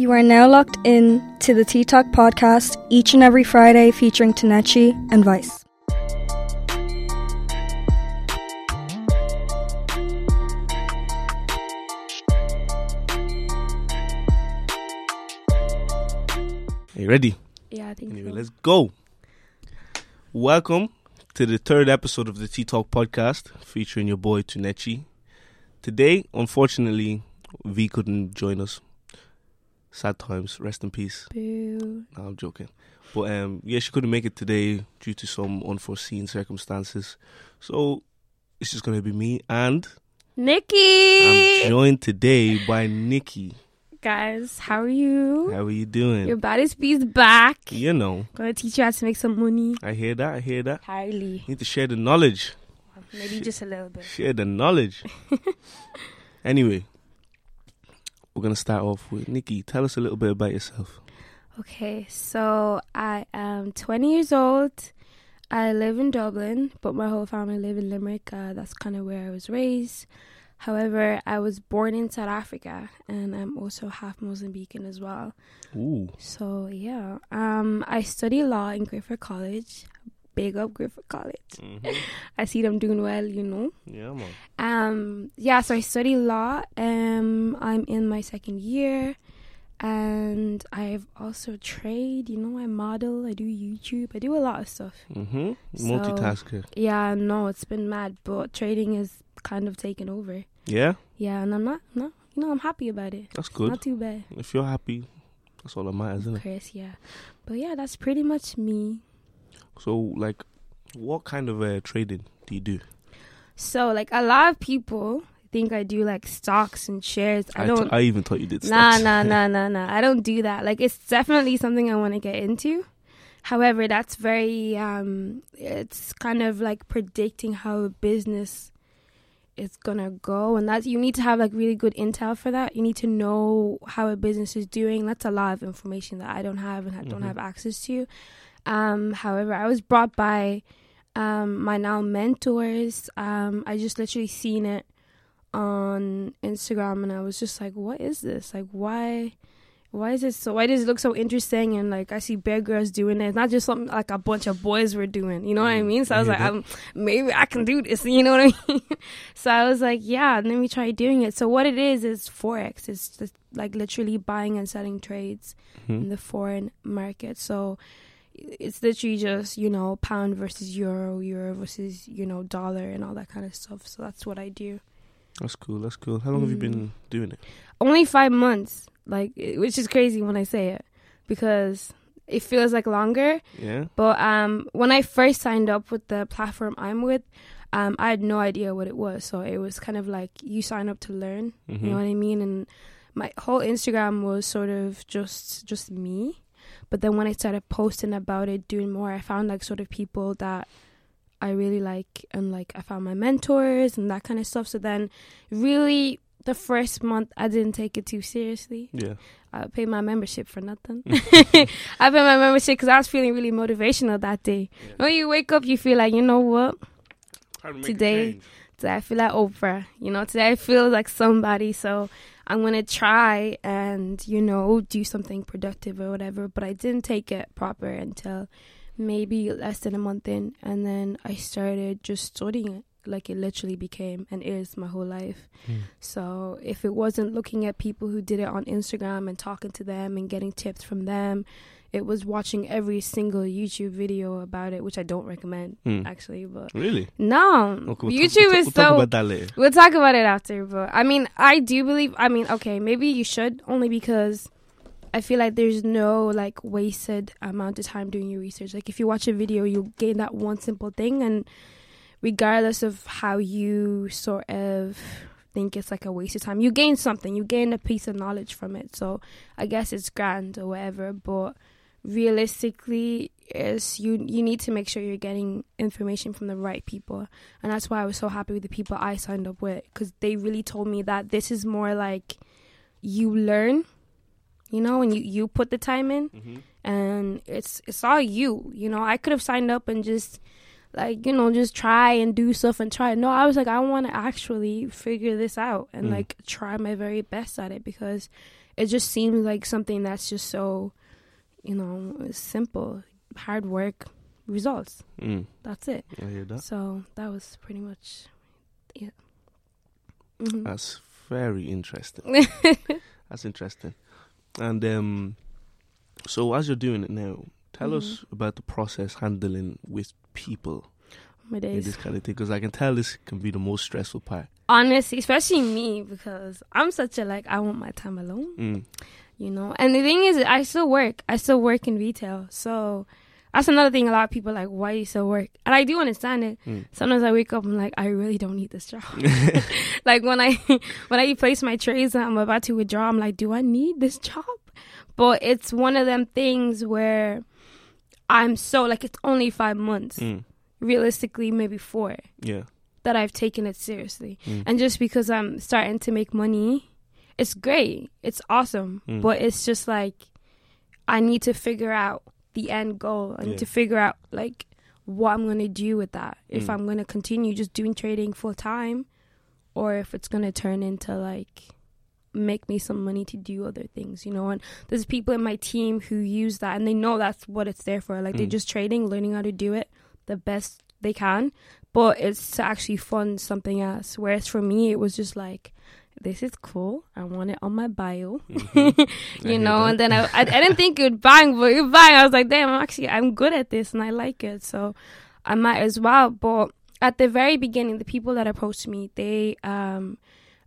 You are now locked in to the Tea Talk podcast each and every Friday featuring Tunechi and Vice. Are you ready? Yeah, I think Anyway, let's go. Welcome to the third episode of the Tea Talk podcast featuring your boy Tunechi. Today, unfortunately, V couldn't join us. Sad times. Rest in peace. Boo. No, I'm joking. But um, yeah, she couldn't make it today due to some unforeseen circumstances. So it's just gonna be me, and Nikki! I'm joined today by Nikki. Guys, how are you? How are you doing? Your baddest bee's back. you know, Gonna teach you how to make some money. I hear that. I hear that. Highly. Need to share the knowledge. Maybe just a little bit. Share the knowledge. anyway, we're gonna start off with Nikki. Tell us a little bit about yourself. Okay, so I am 20 years old. I live in Dublin, but my whole family live in Limerick. Uh, that's kind of where I was raised. However, I was born in South Africa, and I'm also half Mozambican as well. Ooh, So yeah, um, I study law in Griffith College. Big up Griffith College. Mhm. I see them doing well, you know. yeah, man. Um, yeah, so I study law. Um, I'm in my second year, and I've also trade. You know, I model. I do YouTube. I do a lot of stuff. Mm-hmm. So- Multitasker. Yeah, no, it's been mad, but trading is kind of taken over. Yeah, Yeah, and I'm not, no, you know, I'm happy about it. that's good. Not too bad, If you're happy, that's all that matters, isn't it? Chris. Yeah, but yeah, that's pretty much me. So, like, what kind of uh, trading do you do? So, like a lot of people think I do like stocks and shares. I I, don't. t- I even thought you did. Nah, stocks. nah, nah, nah, nah. I don't do that. Like, it's definitely something I want to get into. However, that's very, um, it's kind of like predicting how a business is gonna go. And that's, you need to have like really good intel for that. You need to know how a business is doing. That's a lot of information that I don't have and I don't Mhm. have access to. Um, however, I was brought by, um, my now mentors. Um, I just literally seen it on Instagram and I was just like, what is this? Like why why is it so why does it look so interesting and like I see Bare Girls doing it. It's not just something like a bunch of boys were doing. You know what I Mm, mean? So I I was like, that. um, maybe I can do this, you know what I mean? so I was like, yeah, and then we tried doing it. So what it is is Forex. It's just like literally buying and selling trades in Mhm. the foreign market. So it's literally just, you know, pound versus euro, euro versus, you know, dollar and all that kind of stuff. So that's what I do. That's cool. That's cool. How long have you Mm. been doing it? Only five months, like, which is crazy when I say it because it feels like longer. Yeah. But um, when I first signed up with the platform I'm with, um, I had no idea what it was. So it was kind of like you sign up to learn. Mhm. You know what I mean? And my whole Instagram was sort of just just me. But then when I started posting about it, doing more, I found like sort of people that I really like, and like I found my mentors and that kind of stuff. So then, really, the first month I didn't take it too seriously. Yeah. I paid my membership for nothing. I paid my membership because I was feeling really motivational that day. When you wake up, you feel like you know what. To Today- Today I feel like Oprah. You know, today I feel like somebody. So I'm gonna try and you know do something productive or whatever. But I didn't take it proper until maybe less than a month in, and then I started just studying it. Like it literally became and is my whole life. Mm. So if it wasn't looking at people who did it on Instagram and talking to them and getting tips from them, it was watching every single YouTube video about it, which I don't recommend Mm. actually. But Really? no, Okay, we'll YouTube we'll is talk, so. We'll talk about that later. We'll talk about it after, but I mean, I do believe. I mean, okay, maybe you should only because I feel like there's no like wasted amount of time doing your research. Like if you watch a video, you gain that one simple thing, and regardless of how you sort of think it's like a waste of time, you gain something. You gain a piece of knowledge from it. So I guess it's grand or whatever, but realistically is you you need to make sure you're getting information from the right people and that's why i was so happy with the people i signed up with because they really told me that this is more like you learn you know and you you put the time in Mm-hmm. and it's it's all you you know i could have signed up and just like you know just try and do stuff and try no i was like i want to actually figure this out and Mm. like try my very best at it because it just seems like something that's just so you know simple hard work results Mm. that's it I hear that. so that was pretty much it Mhm. That's very interesting. That's interesting. And um, so as you're doing it now, tell us Mm-hmm. about the process handling with people my days this kind of thing, because I can tell this can be the most stressful part. honestly especially me because i'm such a like i want my time alone Mm. You know. And the thing is, I still work. I still work in retail, so that's another thing. A lot of people are like, why you still work? And I do understand it. Mm. Sometimes I wake up, I'm like, I really don't need this job. like when I when I place my trays and I'm about to withdraw, I'm like, do I need this job? But it's one of them things where I'm so like it's only five months. Mm. Realistically, maybe four Yeah. that I've taken it seriously. Mm. And just because I'm starting to make money, it's great. It's awesome. Mm. But it's just like I need to figure out the end goal. I need Yeah. to figure out like what I'm going to do with that. If Mm. I'm going to continue just doing trading full time or if it's going to turn into like make me some money to do other things, you know. And there's people in my team who use that and they know that's what it's there for. Like they're Mm. just trading, learning how to do it the best they can, but it's to actually fund something else. Whereas for me, it was just like, this is cool. I want it on my bio, I you know. that. And then I, I, I didn't think it would bang, but it bang. I was like, damn, I'm actually I'm good at this and I like it, so I might as well. But at the very beginning, the people that approached me, they um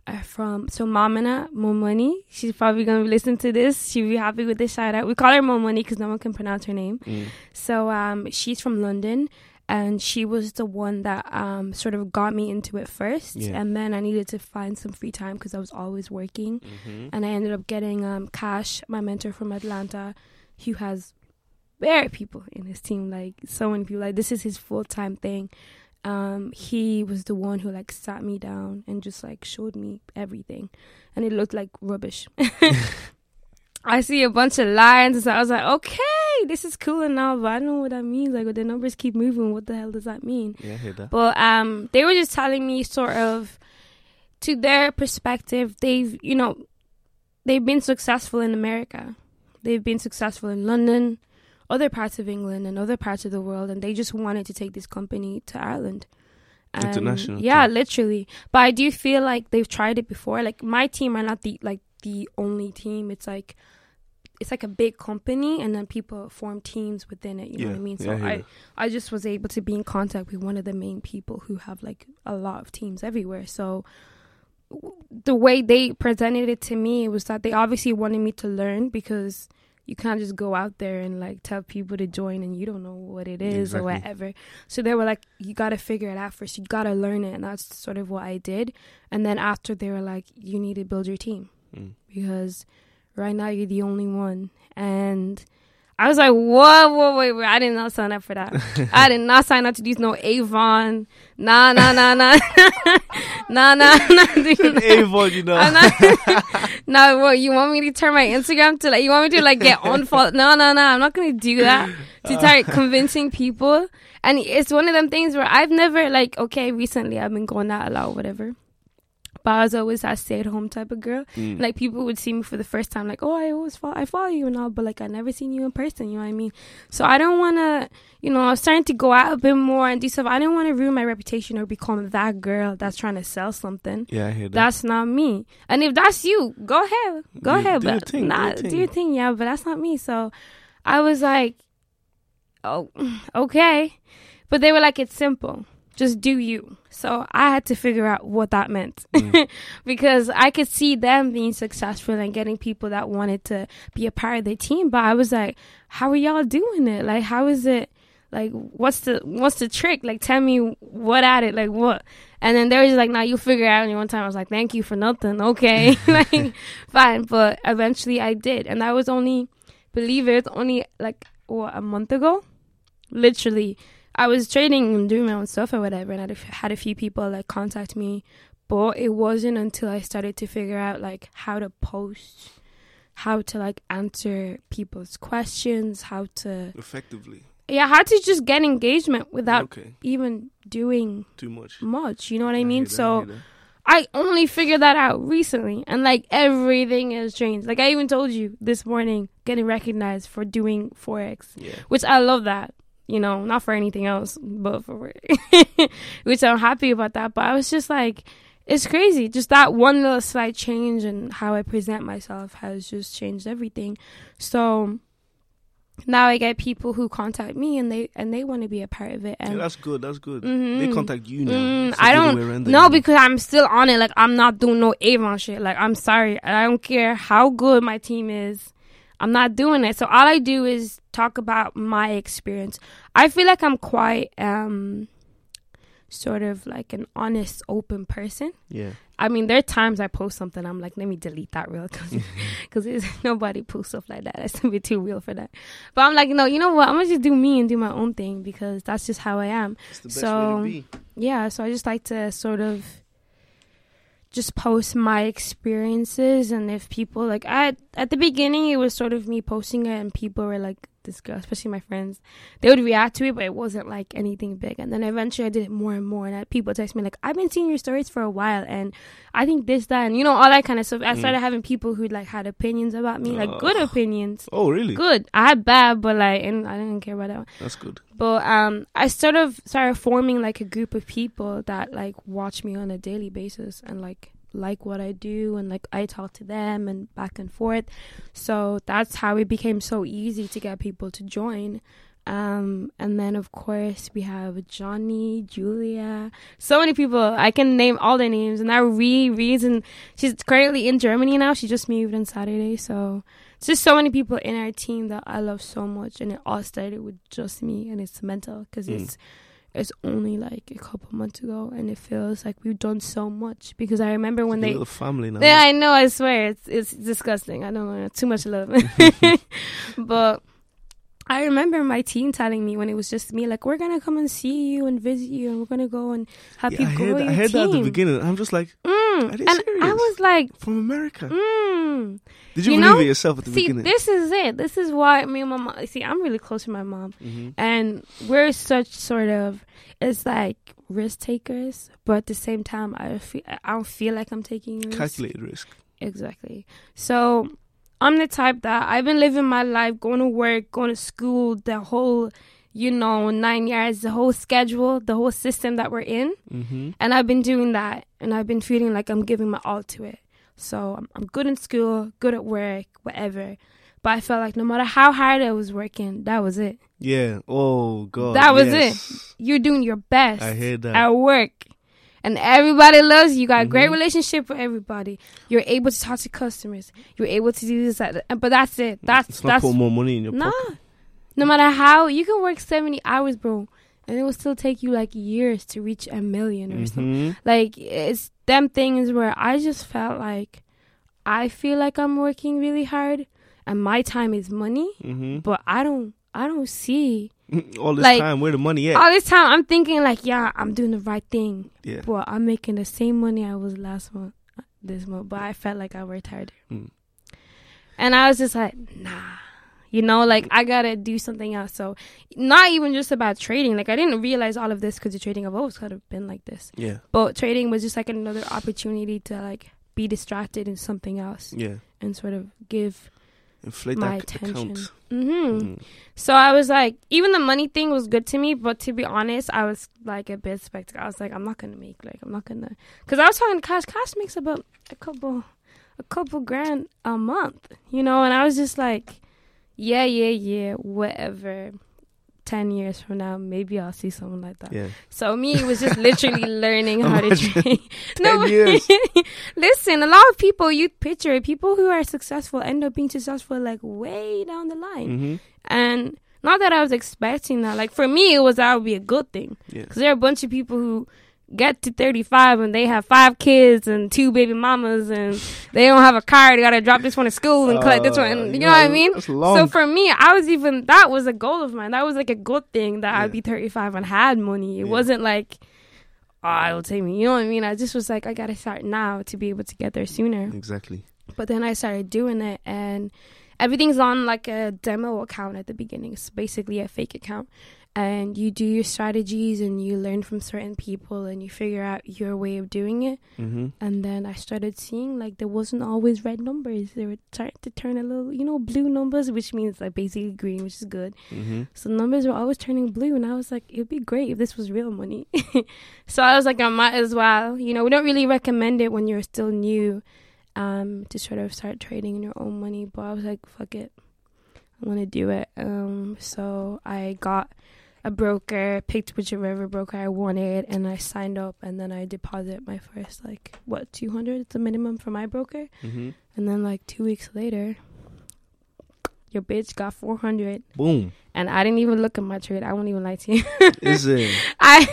are from so Mamina Momoni. She's probably gonna listen to this. She'll be happy with this shout out. We call her Momoni because no one can pronounce her name. Mm. So um, she's from London, and she was the one that um, sort of got me into it first. Yeah. And then I needed to find some free time because I was always working, Mhm. and I ended up getting um, Cash, my mentor from Atlanta, who has very people in his team, like so many people. Like this is his full time thing. Um, he was the one who like sat me down and just like showed me everything, and it looked like rubbish. I see a bunch of lines, so I was like, okay, this is cool and all, but I don't know what that means. Like, the numbers keep moving, what the hell does that mean? Yeah, I hear that. But um, they were just telling me sort of, to their perspective, they've you know, they've been successful in America, they've been successful in London, other parts of England, and other parts of the world, and they just wanted to take this company to Ireland. And, International yeah, team. literally. But I do feel like they've tried it before. Like my team are not the like the only team. It's like it's like a big company, and then people form teams within it. You know what I Yeah, mean? yeah, So I I. I just was able to be in contact with one of the main people who have like a lot of teams everywhere. So w- the way they presented it to me was that they obviously wanted me to learn because you can't just go out there and like tell people to join and you don't know what it is or whatever. So they were like, you got to figure it out first. You got to learn it. And that's sort of what I did. And then after they were like, you need to build your team Mm. because right now you're the only one. And I was like, whoa, whoa, wait, wait. I did not sign up for that. I did not sign up to these no Avon. Nah, nah, nah, nah. nah, nah, nah. dude. Avon, you know. I'm not. no, what you want me to turn my Instagram to like? You want me to like get unfollowed? No, no, no. I'm not gonna do that. To uh. start convincing people, and it's one of them things where I've never like. Okay, recently I've been going out a lot, whatever. But I was always that stay at home type of girl. Mm. Like people would see me for the first time, like, oh, I always follow, I follow you and all, but like I never seen you in person. You know what I mean? So I don't want to, you know, I was starting to go out a bit more and do stuff. I didn't want to ruin my reputation or become that girl that's trying to sell something. yeah, I hear that. That's not me. And if that's you, go ahead. Go Do- ahead. do but thing, do nah, your do your thing. Yeah, but that's not me. So I was like, oh, okay. But they were like, it's simple. Just do you. So I had to figure out what that meant Mm. because I could see them being successful and getting people that wanted to be a part of the team. But I was like, how are y'all doing it? Like, how is it? Like, what's the what's the trick? Like, tell me what at it. Like, what? And then they were just like, "Nah, you figure it out." And one time I was like, "Thank you for nothing." Okay, like, fine. But eventually I did, and that was only, believe it, only like what a month ago. Literally, I was trading and doing my own stuff or whatever, and I had a, few people like contact me, but it wasn't until I started to figure out like how to post, how to like answer people's questions, how to Effectively. yeah, how to just get engagement without okay. even doing Too much. much. You know what I, hear mean? so that. I only figured that out recently, and like everything has changed. Like I even told you this morning, getting recognized for doing forex, yeah. which I love that. You know, not for anything else, but for which I'm happy about that. But I was just like, it's crazy. Just that one little slight change and how I present myself has just changed everything. So now I get people who contact me and they and they want to be a part of it. yeah, And that's good. That's good. Mhm. They contact you now. Mm, I other way around don't no because I'm still on it. Like I'm not doing no Avon shit. Like I'm sorry. I don't care how good my team is. I'm not doing it. So all I do is talk about my experience. I feel like I'm quite um sort of like an honest, open person. Yeah. I mean, there are times I post something, I'm like, let me delete that real because nobody posts stuff like that. That's a bit too real for that. But I'm like, no, you know what? I'm gonna just do me and do my own thing because that's just how I am. It's the best So- way to be. Yeah, so I just like to sort of just post my experiences and if people like I at the beginning it was sort of me posting it and people were like this girl, especially my friends, they would react to it, but it wasn't like anything big. And then eventually I did it more and more, and I, people text me like, "I've been seeing your stories for a while, and I think this, that, and you know, all that kind of stuff." I started having people who like had opinions about me, like good opinions, Oh, really? good. I had bad, but like, and I didn't care about that one. That's good. But um, I sort of started forming like a group of people that like watch me on a daily basis and like like what I do and like I talk to them and back and forth. So that's how it became so easy to get people to join. Um, and then of course we have Johnny, Julia, so many people. I can name all their names. And now Ree, Ree's and she's currently in Germany now. She just moved on Saturday. So it's just so many people in our team that I love so much, and it all started with just me, and it's mental because Mm. it's it's only like a couple months ago, and it feels like we've done so much. Because I remember when It's a they, little family now. yeah, I know, I swear, it's it's disgusting. I don't know, too much love, but. I remember my team telling me when it was just me, like, we're gonna come and see you and visit you, and we're gonna go and help Yeah, you I grow heard, that, your I heard that at the beginning. I'm just like, Mm. And I was like, from America. mm. Did you, You believe know, it yourself at the See, beginning? this is it. This is why me and my mom. See, I'm really close to my mom, hmm and we're such sort of. It's like risk takers, but at the same time, I feel I don't feel like I'm taking risks. Calculated risk. Exactly. So I'm the type that I've been living my life, going to work, going to school, the whole, you know, nine years, the whole schedule, the whole system that we're in. hmm And I've been doing that, and I've been feeling like I'm giving my all to it. So I'm, I'm good in school, good at work, whatever. But I felt like no matter how hard I was working, that was it. Yeah. Oh God. That was yes. You're doing your best I hear that. at work. And everybody loves you. You got a great Mhm. relationship with everybody. You're able to talk to customers. You're able to do this, that, but that's it. That's It's not that's putting more money in your nah. pocket. No matter how you can work seventy hours, bro, and it will still take you like years to reach a million or something. Mhm. Like it's them things where I just felt like I feel like I'm working really hard and my time is money, Mhm. but I don't I don't see All this Like, time, where the money at? all this time I'm thinking like, yeah, I'm doing the right thing. yeah. But I'm making the same money I was last month this month, but I felt like I worked harder. Mm. And I was just like, nah. You know, like I gotta do something else. So, not even just about trading. Like I didn't realize all of this because the trading I've always kind of been like this. Yeah. But trading was just like another opportunity to like be distracted in something else Yeah. and sort of give Inflate my attention. account. hmm Mhm. So I was like, even the money thing was good to me, but to be honest, I was like a bit skeptical. I was like, I'm not gonna make like I'm not gonna, because I was talking to Cash. Cash makes about a couple, a couple grand a month, you know, and I was just like, yeah, yeah, yeah, whatever. Ten years from now, maybe I'll see someone like that. Yeah. So me, it was just literally learning how to trade. 10 years. listen, a lot of people you picture people who are successful end up being successful like way down the line. hmm And not that I was expecting that. Like for me, it was that would be a good thing Yeah. because there are a bunch of people who get to 35 and they have five kids and two baby mamas and they don't have a car. They gotta drop this one at school and collect this one. Uh, And, you yeah, know what I mean? So for me, I was even that was a goal of mine. That was like a good thing that Yeah. I'd be 35 and had money. It Yeah. wasn't like. Oh, it'll take me. You know what I mean? I just was like, I gotta start now to be able to get there sooner. Exactly. But then I started doing it, and everything's on like a demo account at the beginning. It's basically a fake account. And you do your strategies and you learn from certain people and you figure out your way of doing it. Mm-hmm. And then I started seeing like there wasn't always red numbers. They were starting to turn a little, you know, blue numbers, which means like basically green, which is good. Mm-hmm. So numbers were always turning blue, and I was like, it'd be great if this was real money. so I was like, I might as well. You know, we don't really recommend it when you're still new, um, to sort of start trading in your own money. But I was like, fuck it, I want to do it. Um, so I got a broker, picked whichever broker I wanted, and I signed up, and then I deposit my first like what two hundred, it's the minimum for my broker, Mm-hmm. and then like two weeks later. Your bitch got 400 Boom. and I didn't even look at my trade. I won't even lie to you. Is it? I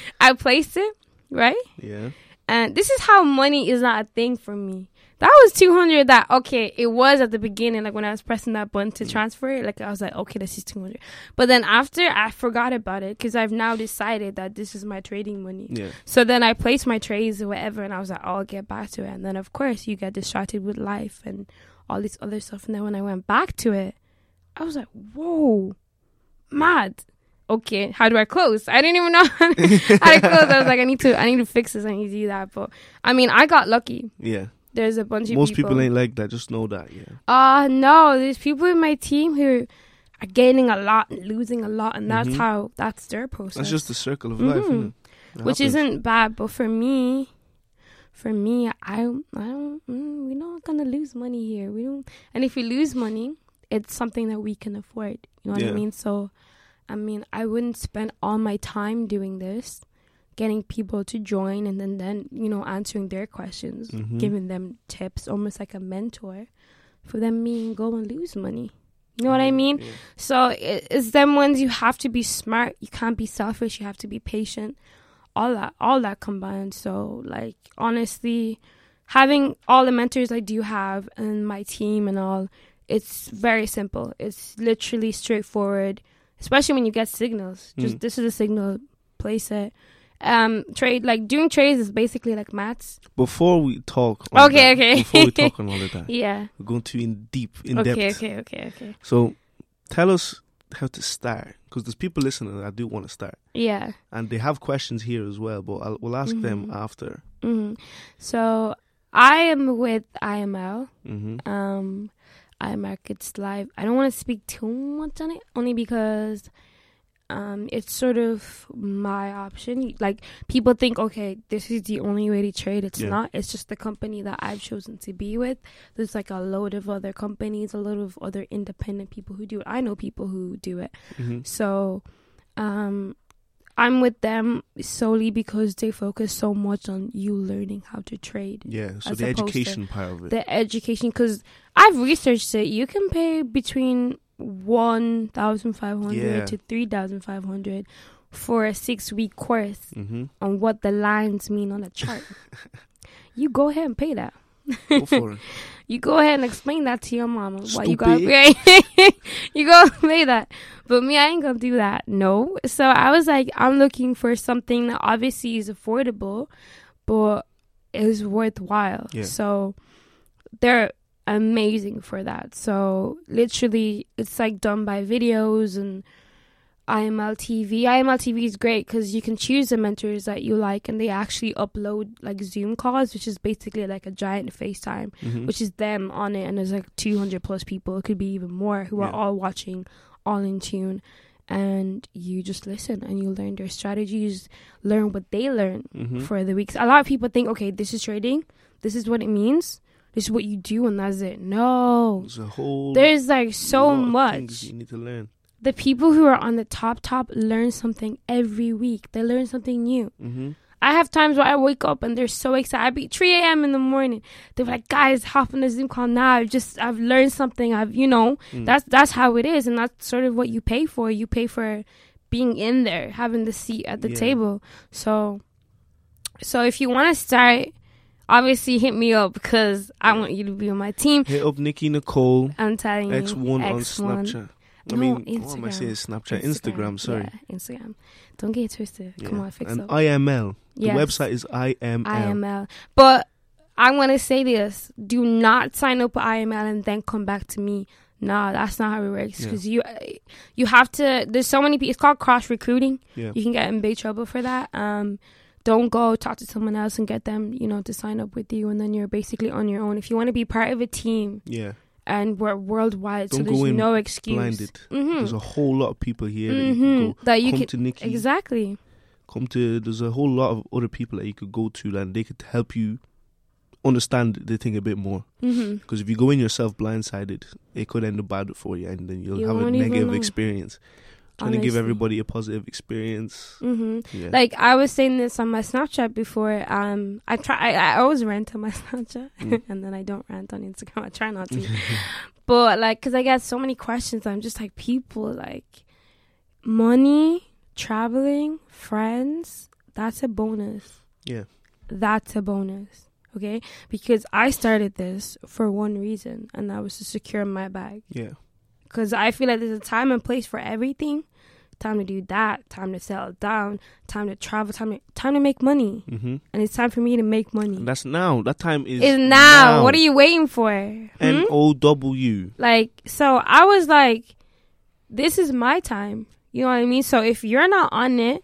I placed it, right? Yeah. And this is how money is not a thing for me. That was 200 that okay, it was at the beginning like when I was pressing that button to mm. transfer it, like I was like, okay, this is 200. But then after I forgot about it cuz I've now decided that this is my trading money. Yeah. So then I placed my trades or whatever, and I was like, oh, I'll get back to it. And then, of course, you get distracted with life and all this other stuff. And then when I went back to it, I was like, whoa, mad. Okay, how do I close? I didn't even know how to close. I was like, I need to, I need to fix this. I need to do that. But I mean, I got lucky. Yeah. There's a bunch of Most people. people ain't like that. Just know that. Yeah. Uh no, there's people in my team who are gaining a lot and losing a lot, and that's Mhm. how that's their process That's just the circle of life, Mhm. it? It which happens. isn't bad. But for me, for me, I don't, I don't, mm, we're not gonna lose money here. We don't, and if we lose money, it's something that we can afford. You know what Yeah. I mean? So, I mean, I wouldn't spend all my time doing this, getting people to join, and then then you know answering their questions, Mhm. giving them tips, almost like a mentor, for them me and go and lose money. You know what I mean? Yeah. So it, it's them ones you have to be smart. You can't be selfish. You have to be patient. All that, all that combined. So like honestly, having all the mentors I do have and my team and all, it's very simple. It's literally straightforward. Especially when you get signals. Just Mm. this is a signal. Place it. Um, trade like doing trades is basically like maths. Before we talk, Okay, that- okay. Before we talk on all of that, Yeah. we're going too in deep, in okay. depth. Okay. Okay. Okay. So, tell us how to start, because there's people listening that do want to start, Yeah. and they have questions here as well. But I'll, we'll ask them Mhm. after. hmm So I am with IML. hmm Um, iMarkets Live. I don't want to speak too much on it, only because um, it's sort of my option. Like people think, okay, this is the only way to trade. It's Yeah. not. It's just the company that I've chosen to be with. There's like a load of other companies, a load of other independent people who do it. I know people who do it. hmm So, um, I'm with them solely because they focus so much on you learning how to trade Yeah. So the education part of it. the education because I've researched it. You can pay between one thousand five hundred Yeah. to three thousand five hundred for a six week course hmm on what the lines mean on a chart. you go ahead and pay that. Go for it. You go ahead and explain that to your mama. Why you got you go pay that. But me, I ain't gonna do that. No. So I was like, I'm looking for something that obviously is affordable, but is worthwhile. Yeah. So they're amazing for that. So literally, it's like done by videos and IML TV. IML TV is great because you can choose the mentors that you like, and they actually upload like Zoom calls, which is basically like a giant FaceTime Mhm. which is them on it, and there's like 200 plus people. It could be even more who are all watching, all in tune, and you just listen and you learn their strategies, learn what they learn Mhm. for the weeks. A lot of people think, okay, this is trading, this is what it means, is what you do, and that's it. No, There's a whole. there's like so much. you need to learn. The people who are on the top top learn something every week. They learn something new. hmm I have times where I wake up and they're so excited. I'd be 3 a.m. in the morning. They're like, guys, hop on the Zoom call now. I've just, I've learned something. I've, you know, Mm. that's, that's how it is. And that's sort of what you pay for. You pay for being in there, having the seat at the Yeah. table. So, so if you want to start, obviously hit me up because I want you to be on my team. Hit up Nikki Nicole I'm telling you. X1 on X1. Snapchat. I No, mean, what am I saying? Snapchat, Instagram. sorry. Yeah, Instagram. Don't get it twisted. Come on, fix and up. IML. The Yes. website is IML. IML. But I want to say this: do not sign up with IML and then come back to me. Nah, that's not how it works. Yeah. Because you, you have to. There's so many people. It's called cross recruiting. Yeah. You can get in big trouble for that. Um, don't go talk to someone else and get them, you know, to sign up with you, and then you're basically on your own. If you want to be part of a team Yeah. and we're worldwide, Don't so there's no excuse. Mhm. There's a whole lot of people here that you can Mhm. go. That you can to Nikki. exactly. Come to. There's a whole lot of other people that you could go to, and they could help you understand the thing a bit more. Because if you go in yourself blindsided, it could end up bad for you, and then you'll You have a negative experience. Trying to give everybody a positive experience. hmm Yeah. Like I was saying this on my Snapchat before. Um, I try. I, I always rant on my Snapchat, Mm. and then I don't rant on Instagram. I try not to. but like, cause I get so many questions. I'm just like, people like money, traveling, friends. That's a bonus. yeah. That's a bonus. Okay, because I started this for one reason, and that was to secure my bag. Yeah. Because I feel like there's a time and place for everything. Time to do that. Time to settle down. Time to travel. Time to time to make money. hmm And it's time for me to make money. And that's now. That time is Is now. What are you waiting for? N Hmm? O W. Like so, I was like, this is my time. You know what I mean? So if you're not on it,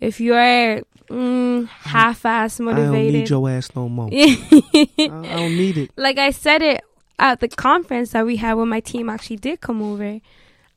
if you're mm, half-ass motivated, I don't need your ass no more. I, I don't need it. like I said it at the conference that we had when my team actually did come over.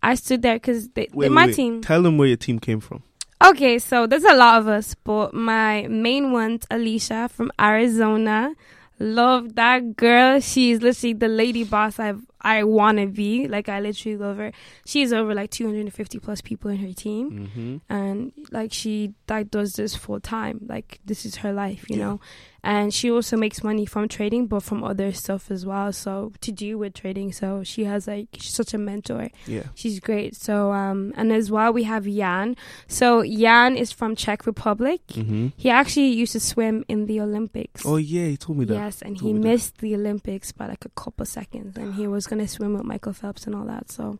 I stood there because my wait. team. Tell them where your team came from. Okay, so there's a lot of us, but my main one's Alicia from Arizona. Love that girl. She's literally the lady boss I I want to be. Like I literally love her. She's over like 250 plus people in her team, Mm-hmm. and like she like does this full time. Like this is her life, you Yeah. know. And she also makes money from trading, but from other stuff as well. So to do with trading, so she has like she's such a mentor. Yeah. She's great. So um and as well we have Jan. So Jan is from Czech Republic. Mm-hmm. He actually used to swim in the Olympics. Oh yeah, he told me that. Yes, and Told he me that. missed the Olympics by like a couple seconds and he was gonna swim with Michael Phelps and all that. So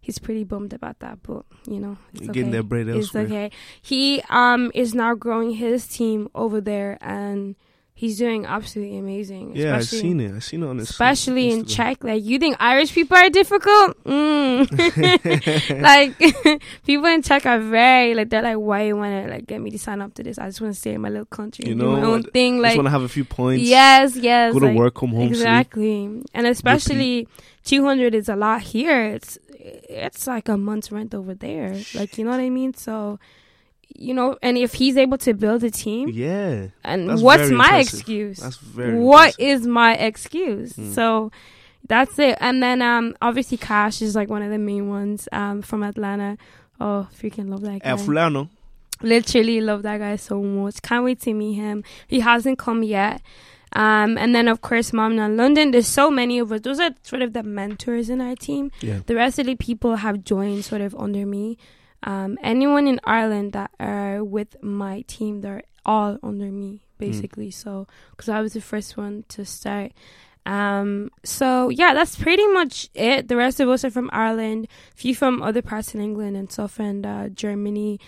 he's pretty bummed about that, but you know, it's You're okay. getting their bread It's okay. He um is now growing his team over there and he's doing absolutely amazing. Yeah, I've seen it. I've seen it on his especially in Czech. Like, you think Irish people are difficult? Mm. like, people in Czech are very like they're like, why you want to like get me to sign up to this? I just want to stay in my little country You and do my know, own I thing. Just Like, want to have a few points. yes, yes, Go to like, work, come home, sleep. exactly. And especially two hundred is a lot here. It's it's like a month's rent over there. Like, you know what I mean? So. You know, and if he's able to build a team, Yeah. and what's my impressive. excuse? That's very What is my excuse? Mm. So that's it. And then um obviously Cash is like one of the main ones um from Atlanta. Oh, freaking love that guy. El fulano. Literally love that guy so much. Can't wait to meet him. He hasn't come yet. Um and then of course Mamna London. There's so many of us. Those are sort of the mentors in our team. Yeah. The rest of the people have joined sort of under me. Um, anyone in Ireland that are with my team, they're all under me basically. So, because I was the first one to start. Um, so yeah, that's pretty much it. The rest of us are from Ireland, a few from other parts in England and stuff, and uh, Germany,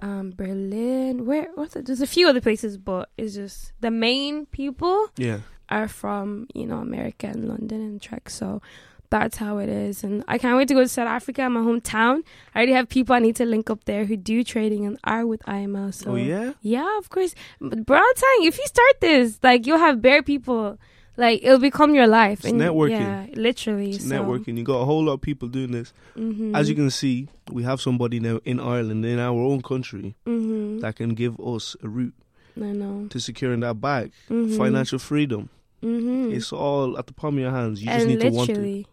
um, Berlin. Where what's it? There's a few other places, but it's just the main people Yeah. are from you know America and London and Czech. So that's how it is, and I can't wait to go to South Africa, my hometown. I already have people I need to link up there who do trading and are with IML. So oh yeah. yeah, of course. But bro, I'm telling you, if you start this, like you'll have bare people. Like it'll become your life. It's networking. Yeah, literally. It's so, networking. You got a whole lot of people doing this. Mm-hmm, As you can see, we have somebody now in Ireland, in our own country, hmm that can give us a route I know. to securing that bag. Mhm. Financial freedom. Mm-hmm. It's all at the palm of your hands. You just and need to want to.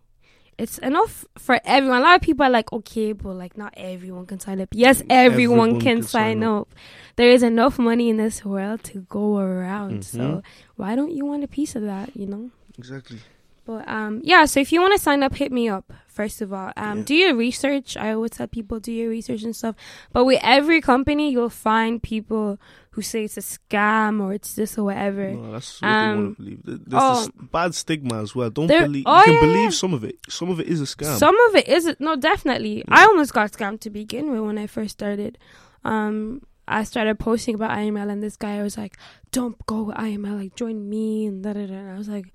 It's enough for everyone. A lot of people are like, okay, but like not everyone can sign up. Yes, everyone, Everyone can, can sign sign up. up. There is enough money in this world to go around. Mhm. So why don't you want a piece of that? You know. Exactly. But um, yeah. So if you want to sign up, hit me up. First of all, um, Yeah. do your research. I always tell people do your research and stuff. But with every company, you'll find people who say it's a scam or it's this or whatever. No, that's what they want Um, to believe. There's oh. this bad stigma as well. Don't believe. oh, you can yeah, believe yeah. some of it. Some of it is a scam. Some of it is no, definitely. I almost got scammed to begin with when I first started. Um, I started posting about IML, and this guy was like, "Don't go with IML, like join me," and da da da. And I was like,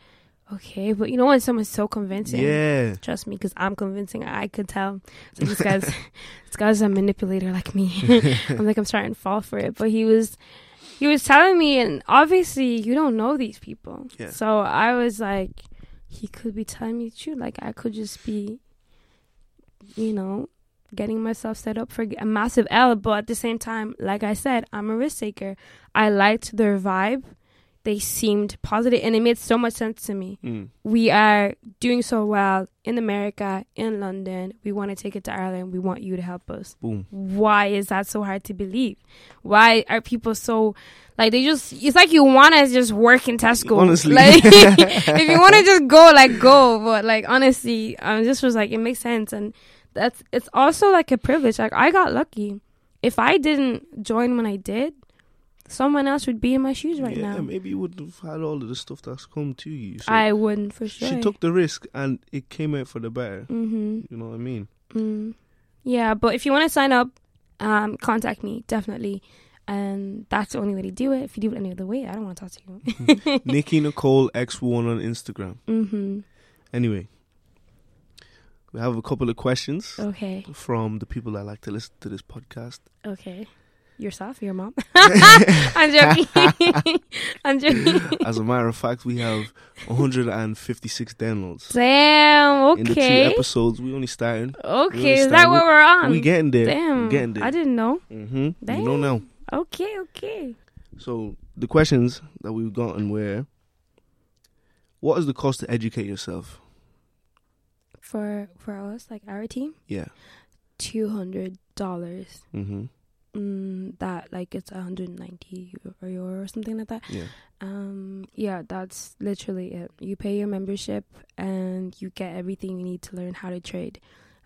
"Okay," but you know when someone's so convincing, yeah. trust me, because I'm convincing. I could tell. So this guy's this guy's a manipulator like me. I'm like I'm starting to fall for it, but he was. He was telling me, and obviously you don't know these people. Yeah. So I was like, he could be telling me the truth. Like I could just be, you know, getting myself set up for a massive L. But at the same time, like I said, I'm a risk taker. I liked their vibe. They seemed positive, and it made so much sense to me. Mm. We are doing so well in America, in London. We want to take it to Ireland. We want you to help us. Boom. Why is that so hard to believe? Why are people so like they just? It's like you want to just work in Tesco. Honestly. like if you want to just go, like go. But like honestly, um, this was like it makes sense, and that's it's also like a privilege. Like I got lucky. If I didn't join when I did, someone else would be in my shoes right yeah, now. maybe you would have had all of the stuff that's come to you. So I wouldn't for sure. she took the risk and it came out for the better. Mm-hmm. You know what I mean? Mm. Yeah, but if you want to sign up, um, contact me definitely, and that's the only way to do it. If you do it any other way, I don't want to talk to you. Nikki Nicole X1 on Instagram. mm-hmm. Anyway, we have a couple of questions Okay. from the people that like to listen to this podcast. Okay. Yourself, your mom. I'm joking. I'm joking. As a matter of fact, we have 156 downloads. Damn. Okay. In the two episodes, we only starting. Okay. Is understand. that what we're on? we getting there. Damn. We getting there. I didn't know. Mm-hmm. You know now. Okay. Okay. So the questions that we've gotten were: What is the cost to educate yourself? For for us, like our team, Yeah. two hundred dollars. Mm-hmm. Mm, that like it's 190 euro- or something like that. Yeah. Um, yeah, that's literally it. You pay your membership and you get everything you need to learn how to trade.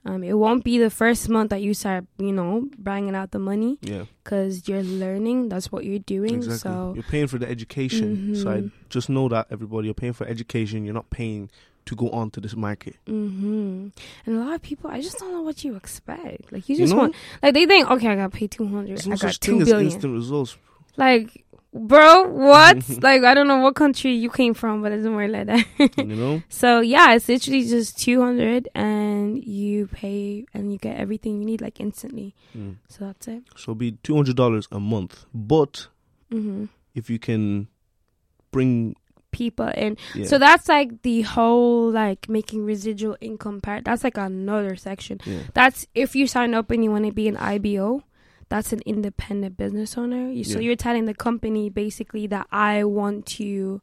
Um, it won't be the first month that you start, you know, banging out the money Yeah. because you're learning. That's what you're doing. Exactly. So, you're paying for the education. So I Mhm. just know that everybody, you're paying for education. You're not paying to go on to this market. hmm and a lot of people, I just don't know what you expect. Like you You just know? want, like they think, okay, I gotta pay 200. There's I got two billion. instant results. Like, bro, what? like I don't know what country you came from, but it doesn't work like that. You know. So yeah, it's literally just two hundred, and you pay and you get everything you need like instantly. Mm. So that's it. So it'll be two hundred dollars a month. But hmm if you can bring, People and yeah, so that's like the whole like making residual income part. That's like another section. yeah, That's if you sign up and you want to be an IBO. That's an independent business owner. You, So Yeah. you're telling the company basically that I want to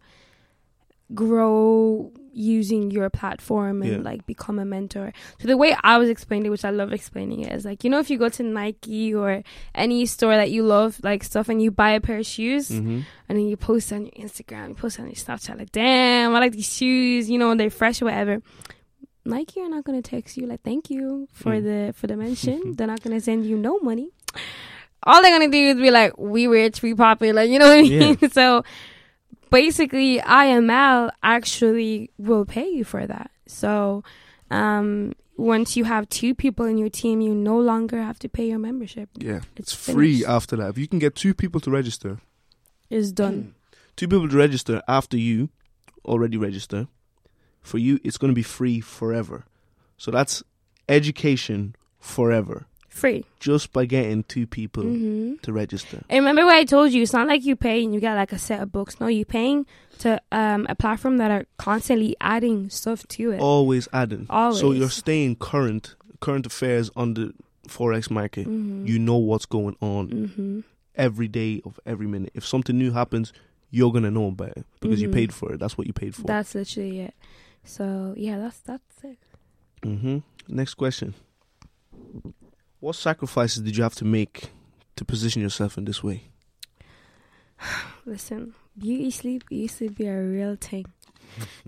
grow using your platform and Yeah. like become a mentor. So the way I was explaining it, which I love explaining it, is like you know if you go to Nike or any store that you love like stuff and you buy a pair of shoes hmm and then you post on your Instagram, you post on your Snapchat like damn I like these shoes, you know they're fresh or whatever. Nike are not gonna text you like thank you for Mm. the for the mention. they're not gonna send you no money. All they're gonna do is be like, "We rich, we popular," you know what I mean? so basically, IML actually will pay you for that. So um, once you have two people in your team, you no longer have to pay your membership. yeah, It's it's free after that. If you can get two people to register, It's done. two people to register after you already register, for you it's going to be free forever. So that's education forever Free. just by getting two people hmm to register. And remember what I told you? It's not like you pay and you get like a set of books. No, you're paying to um, a platform that are constantly adding stuff to it. Always adding. So you're staying current, current affairs on the forex market. hmm You know what's going on hmm every day of every minute. If something new happens, you're gonna know about it because you Mhm. paid for it. That's what you paid for. That's literally it. So yeah, that's that's it. Mm-hmm. Next question. What sacrifices did you have to make to position yourself in this way? Listen, beauty sleep used to be a real thing.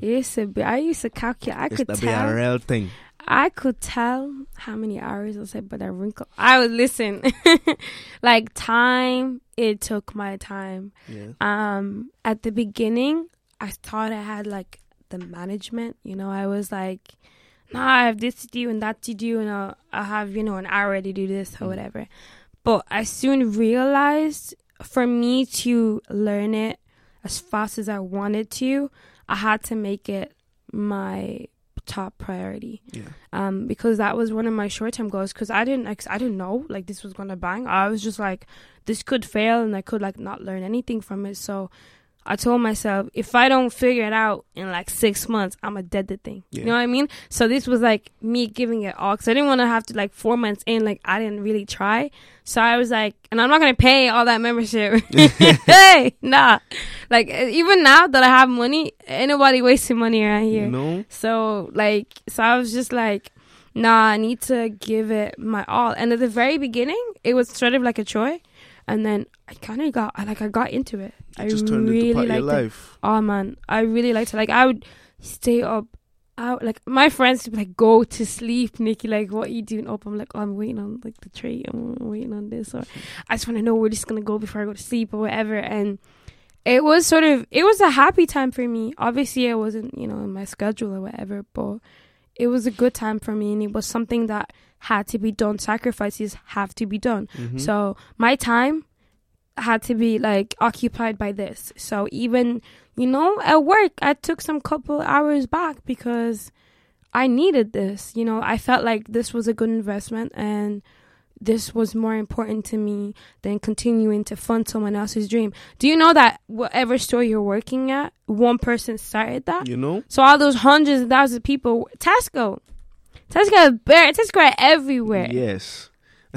It used to be. I used to calculate. I could tell. a real thing. I could tell how many hours I said, but I wrinkle. I would listen. like time, it took my time. Yeah. Um, at the beginning, I thought I had like the management. You know, I was like, nah, I have this to do and that to do, and I'll, I have you know an hour to do this or Mm. whatever. But I soon realized for me to learn it as fast as I wanted to, I had to make it my top priority Yeah. um, because that was one of my short term goals. Because I didn't, I didn't know like this was gonna bang. I was just like, this could fail, and I could like not learn anything from it. So I told myself, if I don't figure it out in like six months, I'm a dead the thing. Yeah. You know what I mean? So this was like me giving it all because I didn't want to have to like four months in, like I didn't really try. So I was like, and I'm not gonna pay all that membership. hey, nah. Like even now that I have money, anybody wasting money around here. No. So like, so I was just like, nah, I need to give it my all. And at the very beginning, it was sort of like a chore, and then I kind of got, I like, I got into it. I just turned really into part of your it. life. Oh man, I really liked it. Like I would stay up. Out like my friends would be like, go to sleep, Nikki. Like, what are you doing up? I'm like, oh, I'm waiting on like the tree. I'm waiting on this, or I just want to know where this is gonna go before I go to sleep or whatever. And it was sort of it was a happy time for me. Obviously, it wasn't you know in my schedule or whatever, but it was a good time for me, and it was something that had to be done. Sacrifices have to be done. Mhm. So my time had to be like occupied by this. So even you know at work, I took some couple hours back because I needed this. You know, I felt like this was a good investment and this was more important to me than continuing to fund someone else's dream. Do you know that whatever store you're working at, one person started that? You know? So all those hundreds of thousands of people, Tesco, Tesco, is bare- Tesco everywhere. Yes.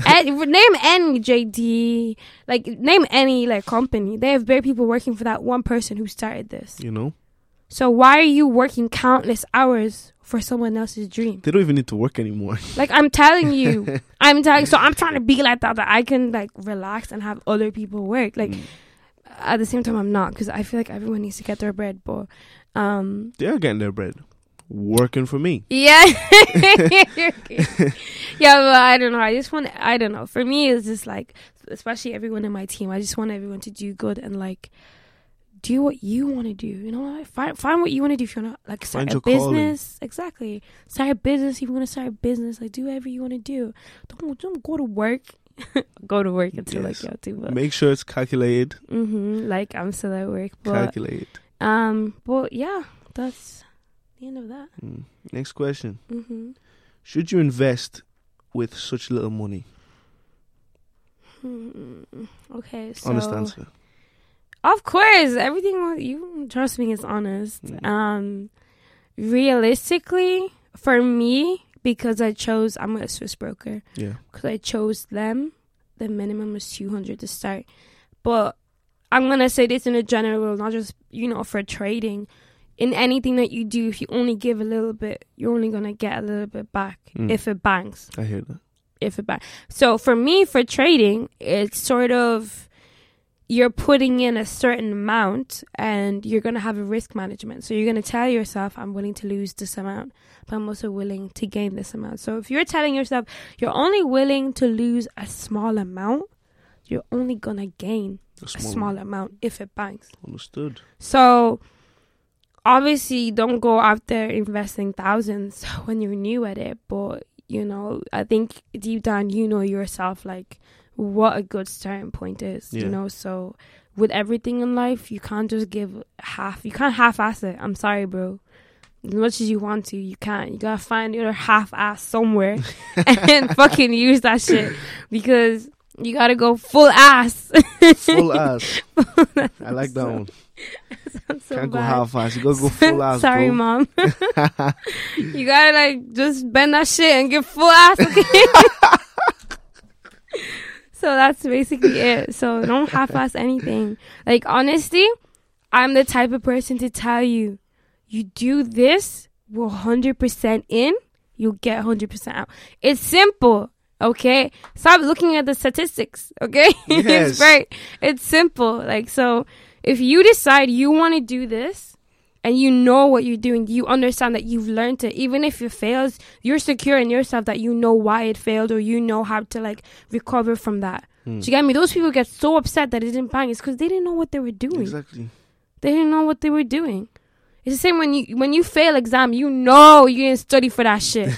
Ed- name any JD, like name any like company. They have bare people working for that one person who started this. You know? So why are you working countless hours for someone else's dream? They don't even need to work anymore. Like I'm telling you, I'm telling. So I'm trying to be like that that I can like relax and have other people work. Like Mm. at the same time, I'm not because I feel like everyone needs to get their bread. But um, They're getting their bread. Working for me. Yeah. yeah, but I don't know. I just want I don't know. For me it's just like especially everyone in my team, I just want everyone to do good and like do what you want to do. You know, find find what you want to do if you want to like start Find a your calling. business. Exactly. Start a business if you want to start a business. Like do whatever you want to do. Don't don't go to work. go to work until Yes. like you. But Make sure it's calculated. Mm-hmm, like I'm still at work. But Calculated. um but yeah, that's the end of that. Mm. Next question. hmm Should you invest with such little money? Hmm. Okay, so Honest answer. of course, everything you trust me is honest. Mm. Um, realistically, for me, because I chose, I'm a Swiss broker. Yeah. Because I chose them, the minimum is two hundred to start. But I'm gonna say this in a general, not just you know for trading. In anything that you do, if you only give a little bit, you're only gonna get a little bit back Mm. if it banks I hear that. if it back. So for me, for trading, it's sort of you're putting in a certain amount and you're going to have a risk management. So you're going to tell yourself, I'm willing to lose this amount, but I'm also willing to gain this amount. So if you're telling yourself you're only willing to lose a small amount, you're only going to gain A a small, small amount if it banks. Understood. So obviously don't go out there investing thousands when you're new at it, but you know, I think deep down you know yourself like what a good starting point is, Yeah. you know. So with everything in life, you can't just give half. You can't half-ass it. I'm sorry, bro. As much as you want to, you can't. You gotta find your half-ass somewhere and fucking use that shit because you gotta go full ass. Full ass. I like that one. So Can't go half ass. You gotta go full ass. Sorry, bro. mom. you gotta like just bend that shit and get full ass. Okay? so that's basically it. So don't half-ass anything. Like honestly, I'm the type of person to tell you, you do this we're 100% in, you'll get 100% out. It's simple, okay? Stop looking at the statistics, okay? Yes. it's very, it's simple. Like, so if you decide you want to do this and you know what you're doing, you understand that you've learned it. Even if it fails, you're secure in yourself that you know why it failed or you know how to like recover from that. Hmm. Do you get me? Those people get so upset that it didn't bang. It's because they didn't know what they were doing. Exactly. They didn't know what they were doing. It's the same when you when you fail exam, you know you didn't study for that shit.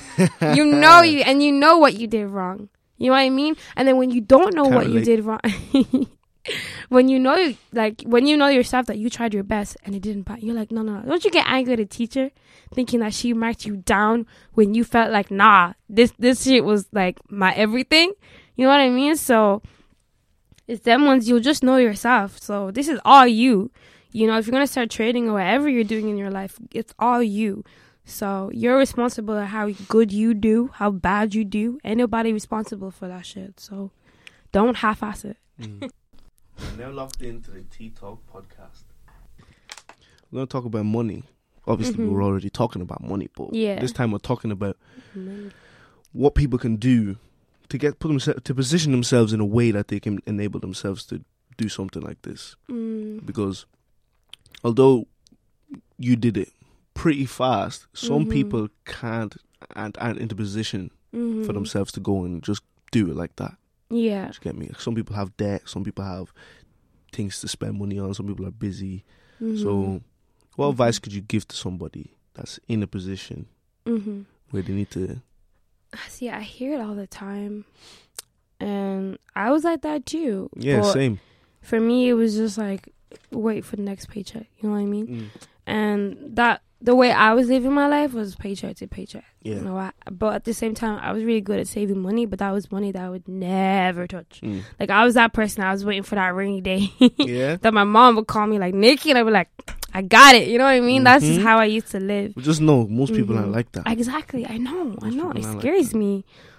you know you and you know what you did wrong. You know what I mean? And then when you don't know Can't what you did wrong, when you know like when you know yourself that you tried your best and it didn't pass, you're like, no, no, no. Don't you get angry at a teacher thinking that she marked you down when you felt like, nah, this this shit was like my everything. You know what I mean? So it's them ones you'll just know yourself. So this is all you. You know, if you're gonna start trading or whatever you're doing in your life, it's all you. So you're responsible for how good you do, how bad you do. Ain't nobody responsible for that shit. So don't half-ass it. We're now locked into the Tea Talk podcast. We're going to talk about money. Obviously, we were already talking about money, but Mm-hmm. Yeah. this time we're talking about what people can do to get put themselves to position themselves in a way that they can enable themselves to do something like this. Mm, Because although you did it pretty fast, some Mhm. people can't and aren't in the position mhm. for themselves to go and just do it like that. Yeah. Do you get me? Some people have debt. Some people have things to spend money on. Some people are busy. Mhm. So, what advice could you give to somebody that's in a position hmm where they need to? See, I hear it all the time, and I was like that too. Yeah, But same. For me, it was just like wait for the next paycheck. You know what I mean? Mm, And that the way I was living my life was paycheck to paycheck. yeah. You know, I, but at the same time, I was really good at saving money, but that was money that I would never touch. Mm. Like I was that person. I was waiting for that rainy day Yeah. that my mom would call me like Nikki, and I'd be like, I got it. You know what I mean? That's just Mhm. how I used to live. Just know most people Mhm. aren't like that. Exactly. I know. I know. It are like scares that.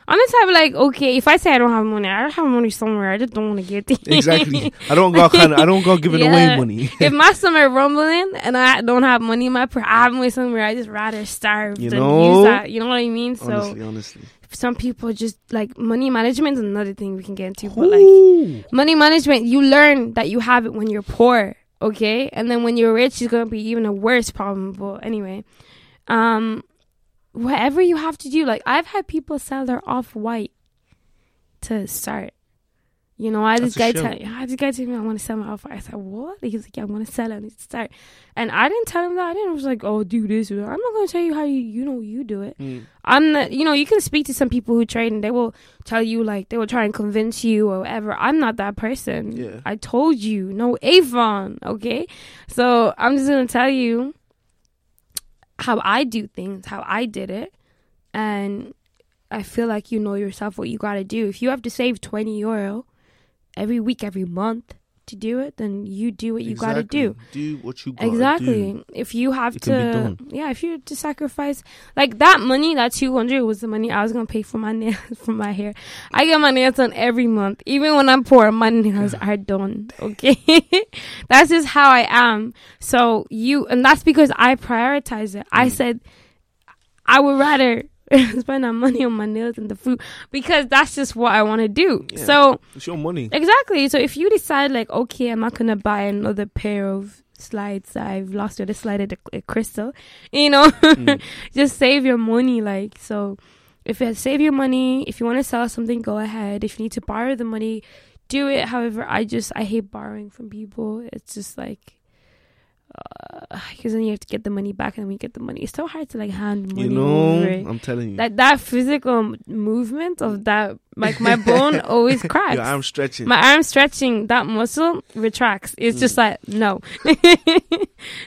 I'm the type of like, okay, if I say I don't have money, I don't have money somewhere. I just don't want to get it. exactly. I don't go kind of. I don't go giving Yeah. away money. if my stomach rumbling and I don't have money in my purse, I have money somewhere. I just rather starve You than know? use that. You know what I mean? So honestly, honestly. some people just like money management is another thing we can get into. But like money management, you learn that you have it when you're poor, okay? And then when you're rich, it's gonna be even a worse problem. But anyway, um, whatever you have to do, like I've had people sell their off white to start. You know, I had this guy tell. I this guy tell me I want to sell my off white. I said, What? He was like, Yeah, I'm gonna sell it I need to start. And I didn't tell him that. I didn't I was like, Oh, do this. I'm not gonna tell you how you you know you do it. Mm. I'm not, you know, you can speak to some people who trade and they will tell you, like, they will try and convince you or whatever. I'm not that person. Yeah. I told you, no Avon, okay? So I'm just going to tell you how I do things, how I did it. And I feel like you know yourself what you got to do. If you have to save 20 euro every week, every month to do it, then you do what you got to do. Do what you got to Exactly. do. If you have It to, yeah, if you have to sacrifice like that money, that two hundred was the money I was gonna pay for my nails, for my hair. I get my nails done every month, even when I'm poor. My nails are done. Okay, that's just how I am. So you, and that's because I prioritize it. I Mm. said I would rather spend that money on my nails and the food because that's just what I want to do. Yeah. So It's your money. Exactly. So if you decide like, okay, I'm not gonna buy another pair of slides. I've lost it. I slided a, a crystal. You know, Mm. just save your money. Like so, if you save your money, if you want to sell something, go ahead. If you need to borrow the money, do it. However, I just I hate borrowing from people. It's just like. Because then you have to get the money back, and then we get the money. It's so hard to like hand money You know, over. I'm telling you. That that physical movement of that, like my bone always cracks. Your arm stretching. My arm stretching, that muscle retracts. It's just like no,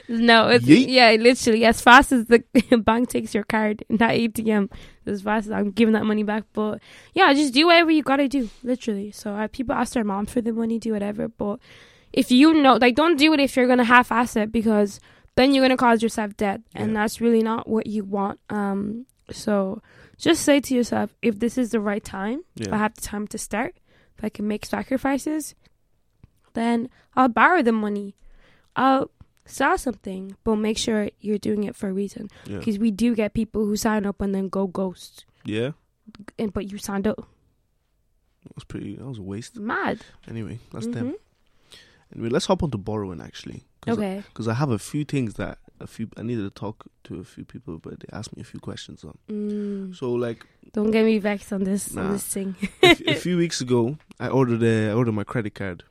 no. It's, Yeet. yeah, literally as fast as the bank takes your card in that ATM, as fast as I'm giving that money back. But yeah, just do whatever you gotta do, literally. So uh, people ask their mom for the money, do whatever. But if you know, like, don't do it if you're gonna half-ass it because then you're gonna cause yourself debt, and that's really not what you want. Um, so just say to yourself, if this is the right time, if I have the time to start, if I can make sacrifices, then I'll borrow the money. I'll start something, but make sure you're doing it for a reason. Yeah. Because we do get people who sign up and then go ghost, Yeah. and but you signed up. That was pretty. That was a waste. Mad. Anyway, that's Mhm. them. Anyway, let's hop on to borrowing actually. Cause Okay. Because I have a few things that a few I needed to talk to a few people, but they asked me a few questions on. Mm. So like Don't get me vexed on this on this thing. a, few weeks ago, I ordered a, I ordered my credit card.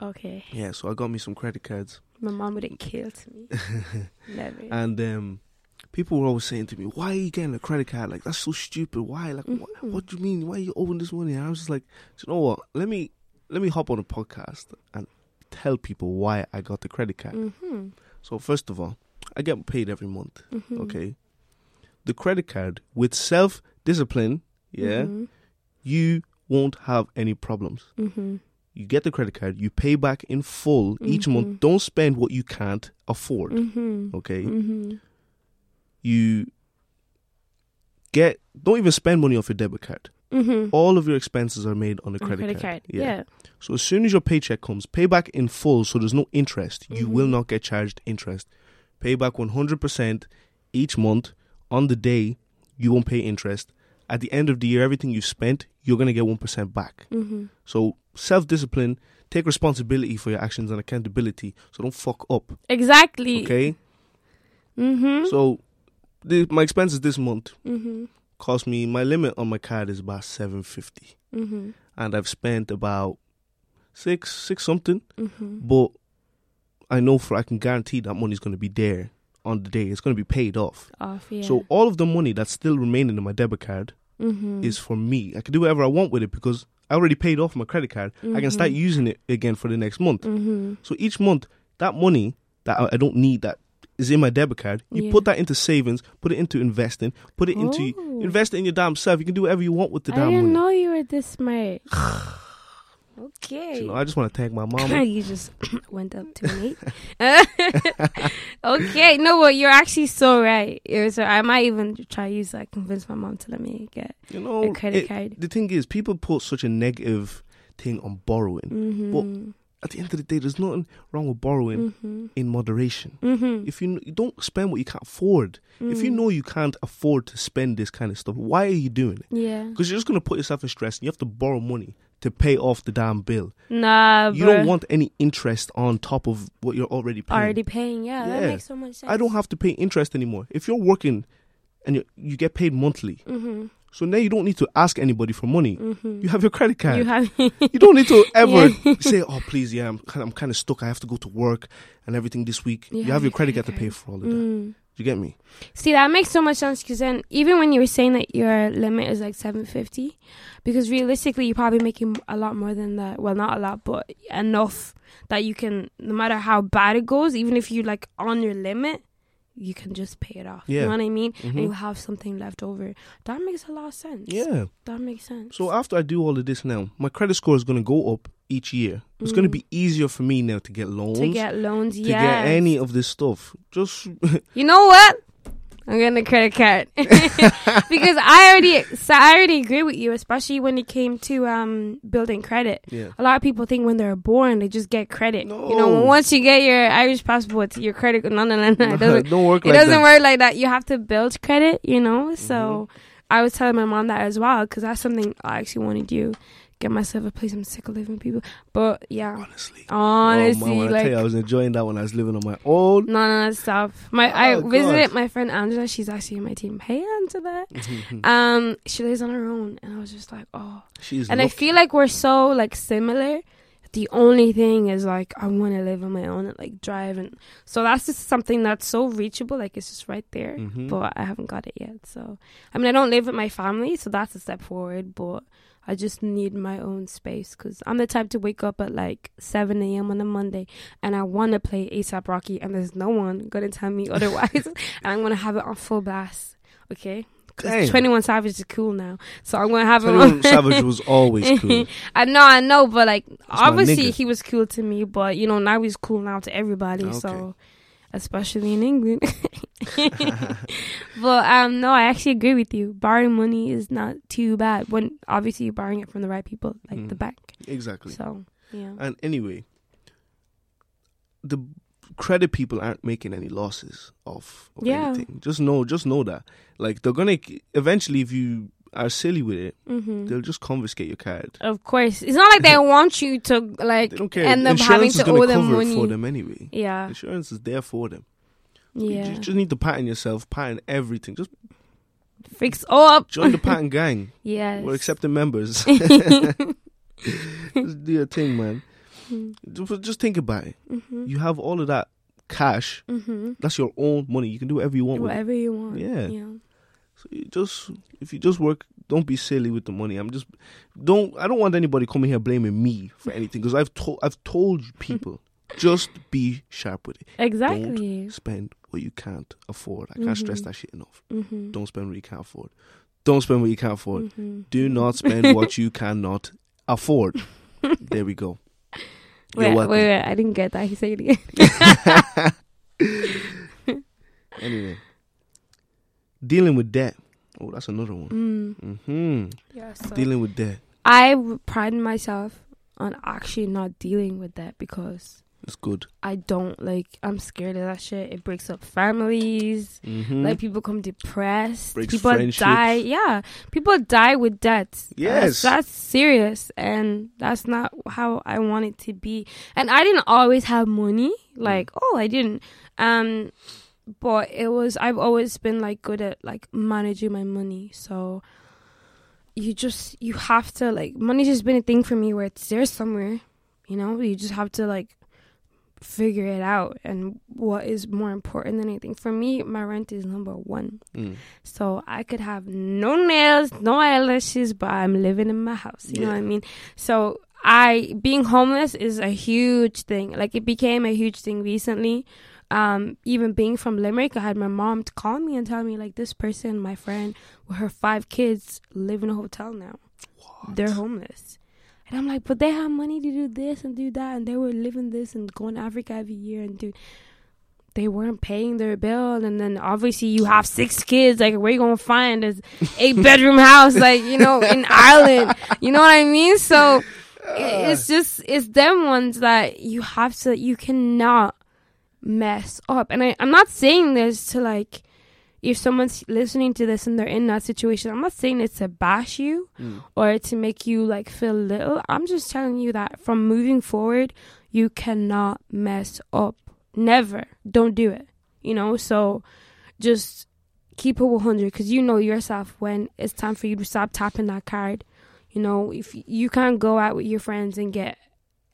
okay. Yeah, so I got me some credit cards, My mom would have killed me. Never. and um, people were always saying to me, "Why are you getting a credit card? Like that's so stupid. Why? Like wh- Mhm. what do you mean? Why are you owing this money?" And I was just like, you know what? Let me let me hop on a podcast and tell people why I got the credit card." mm-hmm. So first of all, I get paid every month. Mm-hmm. Okay, the credit card with self discipline, yeah, Mm-hmm. you won't have any problems. Mm-hmm. You get the credit card, you pay back in full each month. Don't spend what you can't afford. Mm-hmm. Okay, Mm-hmm. you get don't even spend money off your debit card. Mm-hmm. All of your expenses are made on a credit, credit card. Yeah. So as soon as your paycheck comes, pay back in full so there's no interest. You Mhm. will not get charged interest. Pay back 100% each month on the day you won't pay interest. At the end of the year everything you spent, you're going to get 1% back. Mm-hmm. So self-discipline, take responsibility for your actions and accountability. So don't fuck up, Exactly. okay? Mm-hmm. So the, my expenses this month mm-hmm. Cost me my limit on my card is about 750 Mm-hmm. and I've spent about 6 6 something. Mm-hmm. but I know for I can guarantee that money's going to be there on the day. It's going to be paid off. Off. Yeah. So all of the money that's still remaining in my debit card mm-hmm. is for me. I can do whatever I want with it because I already paid off my credit card. I can start Mhm. using it again for the next month. Mm-hmm. So each month, that money that I don't need that is in my debit card, you Yeah. put that into savings, put it into investing, put it into Oh. invest it in your damn self. You can do whatever you want with the I damn money. I didn't know you were this smart. okay. You know, I just want to thank my mom. you just went up to eight. okay, no, well, you're actually so right. So I might even try to use that convince my mom to let me get you know, a credit it- card. the thing is, people put such a negative thing on borrowing. Mm-hmm. At the end of the day, there's nothing wrong with borrowing mm-hmm. in moderation. Mm-hmm. If you, you don't spend what you can't afford, if you know you can't afford to spend this kind of stuff, why are you doing it? yeah, Because you're just going to put yourself in stress and you have to borrow money to pay off the damn bill. nah, You don't want any interest on top of what you're already paying. already paying. Yeah, that Yeah. makes so much sense. I don't have to pay interest anymore. If you're working and you, you get paid monthly, Mm-hmm. So now you don't need to ask anybody for money. Mm-hmm. You have your credit card. You have. You don't need to ever Yeah. say, "Oh, please, yeah, I'm kind, of, I'm kind of stuck. I have to go to work and everything this week." You, have your credit card to pay for all of that. Mm. You get me? See, that makes so much sense because then even when you were saying that your limit is like seven fifty, because realistically you're probably making a lot more than that. Well, not a lot, but enough that you can, no matter how bad it goes, even if you're like on your limit, you can just pay it off. Yeah. You know what I mean? Mhm. And you have something left over. That makes a lot of sense. Yeah. that makes sense. So after I do all of this now, my credit score is going to go up each year. It's going to Mm. be easier for me now to get loans, to get loans, yeah. to yeah. get any of this stuff. Just You know what? I'm getting a credit card because I already, so I already agree with you, especially when it came to um building credit. yeah. A lot of people think when they're born they just get credit. No. You know, once you get your Irish passport, your credit no no no no it doesn't don't work it like doesn't that. work like that. You have to build credit. You know, so Mm-hmm. I was telling my mom that as well because that's something I actually want to do. Get myself a place. I'm sick of living with people, but yeah, Honestly. honestly, oh, man, I like tell you, I was enjoying that when I was living on my own. None of that stuff. My I Oh, visited my friend Angela. She's actually in my team. Hey Angela. um, she lives on her own, and I was just like, oh. She's And I feel like we're so like similar. The only thing is like I want to live on my own and like drive, and so that's just something that's so reachable. Like it's just right there, Mhm. but I haven't got it yet. So I mean, I don't live with my family, so that's a step forward. But I just need my own space because I'm the type to wake up at like 7 a.m. on a Monday and I want to play ASAP Rocky, and there's no one gonna tell me otherwise, and I'm gonna have it on full blast. Okay. 'Cause Dang. 21 Savage is cool now, so I'm gonna have it 21 on. Savage was always cool. I know, I know, but like my obviously he was cool to me, but you know now he's cool now to everybody. Okay. So especially in England. but um, no, I actually agree with you. Borrowing money is not too bad when obviously you're borrowing it from the right people, like the Mm. bank. Exactly. So yeah, And anyway, the credit people aren't making any losses off of Yeah. anything. Just know, just know that. Like they're gonna eventually, if you are silly with it, hmm they'll just confiscate your card. Of course, it's not like they want you to like They don't care. end up Insurance having to owe them money. for them anyway. Yeah, Insurance is there for them. You yeah. ju- just need to pattern yourself, pattern everything. Just Fix up. join the pattern gang. Yeah, We're accepting members. just do your thing, man. Just- Just think about it. Mm-hmm. You have all of that cash. Mm-hmm. That's your own money. You can do whatever you want with it. Whatever you want. Yeah. Yeah. So you just if you just work, don't be silly with the money. I'm just don't. I don't want anybody coming here blaming me for anything because I've told I've told people just be sharp with it. Exactly. Don't Spend what you can't afford. I can't stress Mhm. that shit enough. Mm-hmm. Don't spend what you can't afford. Don't spend what you can't afford. Mm-hmm. Do not spend what you cannot afford. there we go. Wait, wait, wait! I didn't get that. He said it again. Anyway, dealing with debt. Oh, that's another one. mm. hmm Yeah. So Dealing with debt. I would pride myself on actually not dealing with that because It's good. I don't like. I'm scared of that shit. It breaks up families. hmm Like people come depressed. Breaks people die. Yeah, people die with debts. Yes. that's, that's serious, and that's not how I want it to be. And I didn't always have money. Like, oh, I didn't. Um, but it was. I've always been like good at like managing my money. So you just you have to like money's just been a thing for me where it's there somewhere. You know, you just have to like figure it out and what is more important than anything. For me, my rent is number one. Mm. So I could have no nails, no eyelashes, but I'm living in my house. You know what I mean? So I being homeless is a huge thing. Like it became a huge thing recently. Um, even being from Limerick, I had my mom to call me and tell me like this person, my friend, with her five kids, live in a hotel now. They're homeless. And I'm like, but they have money to do this and do that, and they were living this and going to Africa every year and do. They weren't paying their bill, and then obviously you have six kids. Like, where you gonna find this eight bedroom house? Like, you know, in Ireland. You know what I mean? So it's just it's them ones that you have to. You cannot mess up. And I, I'm not saying this to like if someone's listening to this and they're in that situation, I'm not saying it's to bash you mm. or to make you like feel little. I'm just telling you that from moving forward, you cannot mess up. Never. Don't do it. You know, so just keep it 100 because you know yourself when it's time for you to stop tapping that card. You know, if you can't go out with your friends and get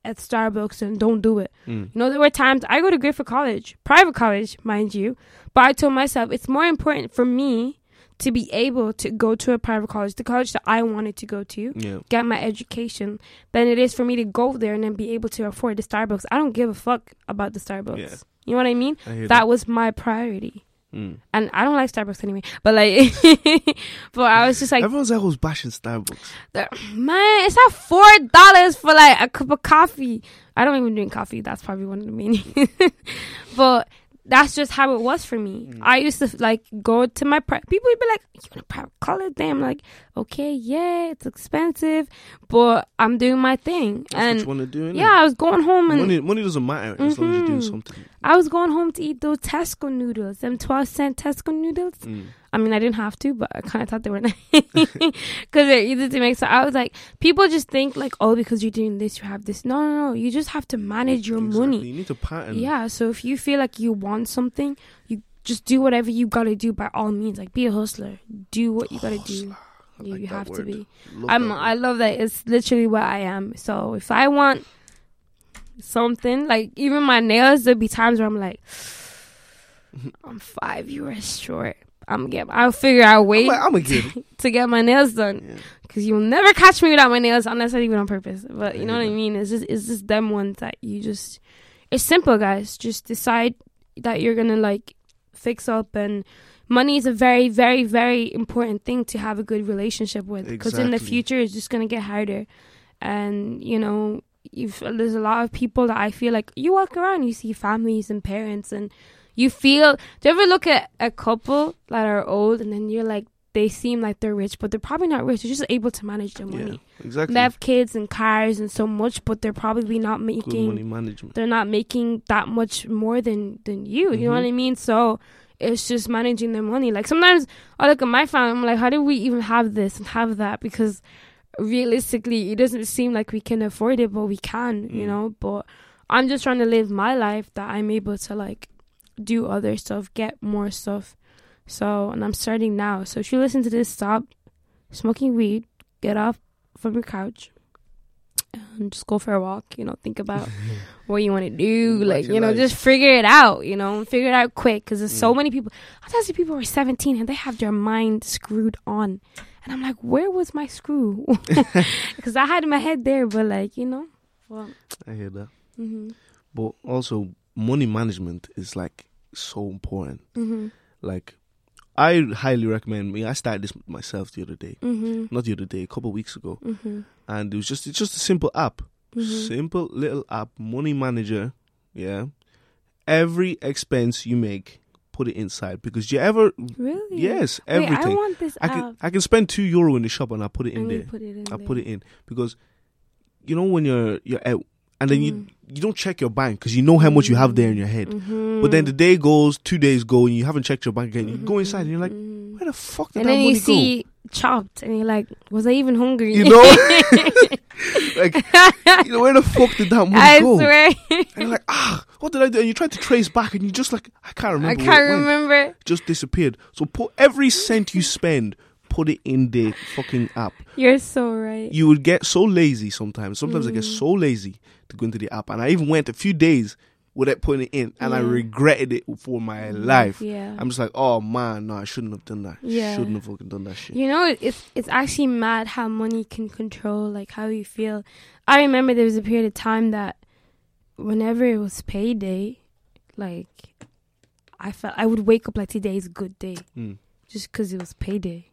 at Starbucks and don't do it. Mm. You know, there were times I go to Griffith College, private college, mind you, but I told myself it's more important for me to be able to go to a private college, the college that I wanted to go to, Yeah. get my education, than it is for me to go there and then be able to afford the Starbucks. I don't give a fuck about the Starbucks. Yeah. You know what I mean? I hear That was my priority. Mm. And I don't like Starbucks anyway. But like, but I was just like, Everyone's always bashing Starbucks. man, it's at four dollars for like a cup of coffee. I don't even drink coffee. That's probably one of the main. but that's just how it was for me. I used to like go to my pri- people would be like, "You in a private college?" Damn, I'm like, okay, yeah, it's expensive, but I'm doing my thing. That's and do. yeah, I was going home and money, money doesn't matter as long as you're doing Mhm. something. I was going home to eat those Tesco noodles, them twelve cent Tesco noodles. Mm. I mean, I didn't have to, but I kind of thought they were nice because they're easy to make. So I was like, people just think like, oh, because you're doing this, you have this. No, no, no. You just have to manage your Exactly. money. You need to pattern. Yeah. So if you feel like you want something, you just do whatever you gotta do by all means. Like be a hustler. Do what you gotta do. I You, like you have to be. Love I'm. I love that. It's literally what I am. So if I want something, like even my nails, there'll be times where I'm like, I'm five euros short. I'm gonna get. I'll figure out a way I'm, like, I'm a kid. to get my nails done Yeah. because you'll never catch me without my nails unless I do it on purpose. But you know what I mean? It's just it's just them ones that you just. It's simple, guys. Just decide that you're gonna like fix up and. Money is a very, very, very important thing to have a good relationship with because in the future it's just gonna get harder, and you know, you've, there's a lot of people that I feel like you walk around, you see families and parents, and you feel. Do you ever look at a couple that are old and then you're like, they seem like they're rich, but they're probably not rich. They're just able to manage their Yeah, money. exactly. They have kids and cars and so much, but they're probably not making Good money management. they're not making that much more than than you. You know what Mhm. I mean? So it's just managing their money. Like sometimes I look at my family, I'm like, how do we even have this and have that? Because realistically, it doesn't seem like we can afford it, but we can. You Mm. know, but I'm just trying to live my life that I'm able to like do other stuff, get more stuff. So, and I'm starting now. So if you listen to this, stop smoking weed, get off from your couch, and just go for a walk. You know, think about what you want to do. Like, you know, just figure it out, you know, figure it out quick because there's so Mm. many people. I see people who are 17 and they have their mind screwed on. And I'm like, where was my screw? Because I had my head there, but like, you know, well, I hear that. Mm-hmm. But also, money management is like so important. hmm Like, I highly recommend me. I started this myself the other day, hmm not the other day, a couple of weeks ago, hmm and it was just it's just a simple app, hmm simple little app, money manager. Yeah, every expense you make, put it inside because you ever Really? yes Wait, I everything. want this I app. can I can spend two euro in the shop and I put it in and there. put it in I there. put it in because you know when you're you're out and then you Mhm. you don't check your bank because you know how much you have there in your head. Mhm. But then the day goes, two days go, and you haven't checked your bank again. You go inside and you're like, Mhm. where the fuck did and that then money you see chopped, and you're like, was I even hungry? You know? Like, you know, where the fuck did that money I go? swear, And you're like, ah, what did I do? And you try to trace back, and you just like, I can't remember. I can't remember. It just disappeared. So put every cent you spend, put it in the fucking app. You're so right. You would get so lazy sometimes. Sometimes I get Mm. so lazy to go into the app, and I even went a few days without putting it in, and I regretted it for my life. Yeah. I'm just like, oh man, no, I shouldn't have done that. Yeah. Shouldn't have fucking done that shit. You know, it's it's actually mad how money can control like how you feel. I remember there was a period of time that whenever it was payday, like I felt I would wake up like today's a good day Mm. just because it was payday.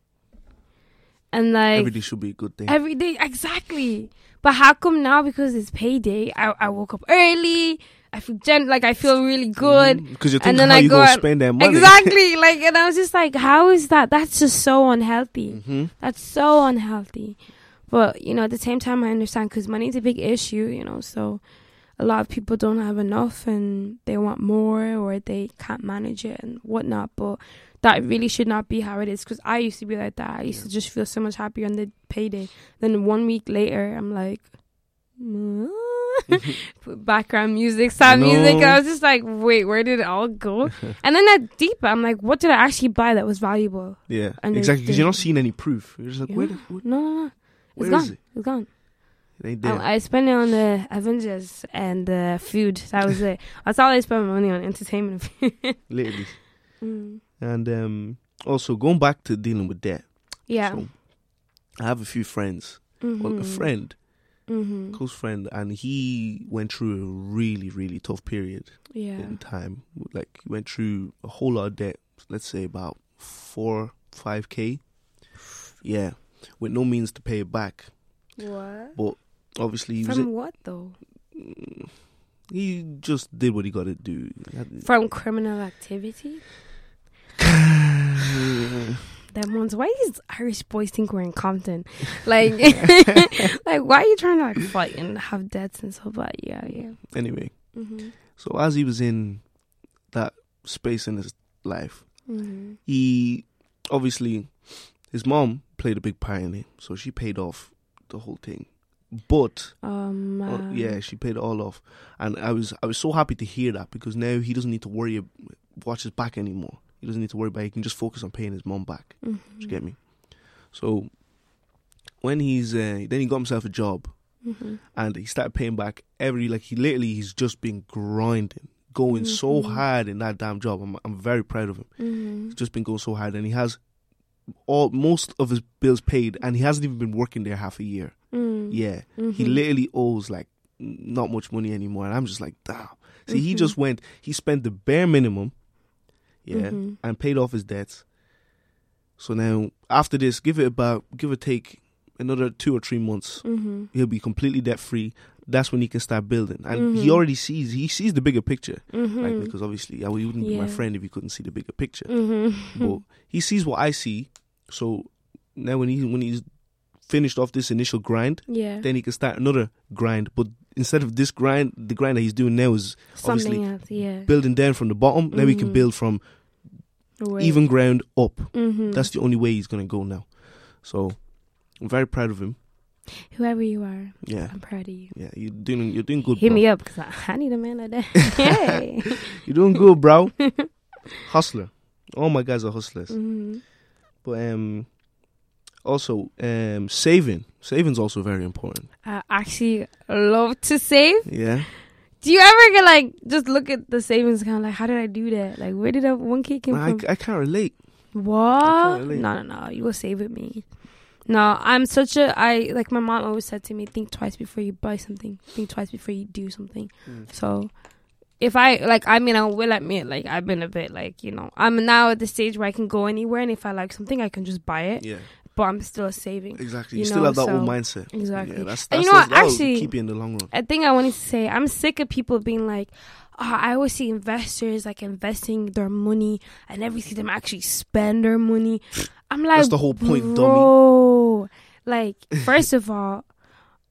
And like Every day should be a good day. Every day, exactly. But how come now because it's payday, I, I woke up early. I feel gen- like I feel really good. Because you're and thinking then how I you go gonna out- spend that money. Exactly. like, and I was just like, how is that? That's just so unhealthy. hmm That's so unhealthy. But you know, at the same time, I understand because money's a big issue. You know, so a lot of people don't have enough and they want more or they can't manage it and whatnot. But that really should not be how it is. Because I used to be like that. I used to just feel so much happier on the payday. Then one week later, I'm like. Put background music, sad No. music. I was just like, wait, where did it all go? and then that deep, I'm like, what did I actually buy that was valuable? Yeah, exactly. Because you're not seeing any proof. You're just like, where, Yeah. where, No, no, no. It's gone. is it? It's gone. I. I spent it on the Avengers and uh, food. That was it. That's all I spent my money on, entertainment. Literally. Mm. And um, also going back to dealing with debt. Yeah. So, I have a few friends. Well, a friend, Mm-hmm. close friend, and he went through a really, really tough period Yeah. in time. Like he went through a whole lot of debt. Let's say about four, five k. Yeah, with no means to pay it back. What? But obviously, he was From what though? he just did what he got to do. From criminal activity? Them ones. Why these Irish boys think we're in Compton? Like, like why are you trying to like fight and have debts and stuff? But yeah, yeah. anyway, Mm-hmm. so as he was in that space in his life, Mm-hmm. he obviously his mom played a big part in it, so she paid off the whole thing. But Um. uh, yeah, she paid it all off, and I was I was so happy to hear that because now he doesn't need to worry watch his back anymore. He doesn't need to worry about. It. He can just focus on paying his mom back. mhm. You get me? So when he's uh, then he got himself a job Mhm. and he started paying back every like he literally he's just been grinding, going so Mhm. hard in that damn job. I'm I'm very proud of him. Mhm. He's just been going so hard and he has all most of his bills paid and he hasn't even been working there half a year. Mm. Yeah. He Mhm. literally owes like not much money anymore and I'm just like, damn. See, he Mhm. just went he spent the bare minimum, yeah, Mhm. and paid off his debts. So now after this, give it about give or take another two or three months, Mhm. he'll be completely debt free. That's when he can start building, and he Mhm. already sees he sees the bigger picture. Like Mhm. because obviously, I wouldn't be my friend if he couldn't see the bigger picture. Mhm. But he sees what I see, So now when he when he's finished off this initial grind, Yeah. then he can start another grind. But instead of this grind, the grind that he's doing now is obviously else. Yeah. building down from the bottom. Now he can build from Right. even ground up. Mhm. That's the only way he's gonna go now. So I'm very proud of him. whoever you are. Yeah, I'm proud of you. yeah, you're doing you're doing good. Hit bro. me up because I, I need a man like that. hey. You're doing good, bro. Hustler. All my guys are hustlers. Mhm. But um, also um, saving. Saving's also very important. I actually love to save. Yeah. Do you ever get like just look at the savings account like how did I do that? Like where did that one k come I, from? I can't relate. What? relate. No, no, no. You will save with me. No, I'm such a I like my mom always said to me, think twice before you buy something. Think twice before you do something. Mm. So if I like I mean I will admit like I've been a bit like, you know, I'm now at the stage where I can go anywhere and if I like something I can just buy it. Yeah, But I'm still saving. exactly. You You, still have that so- old mindset. Exactly. Yeah, that's, And that's you know what, actually- keep you in the long run. a thing I wanted to say, I'm sick of people being like, oh, I always see investors like investing their money. I never see them actually spend their money. I'm like, That's the whole point, dummy. bro. Like, first of all,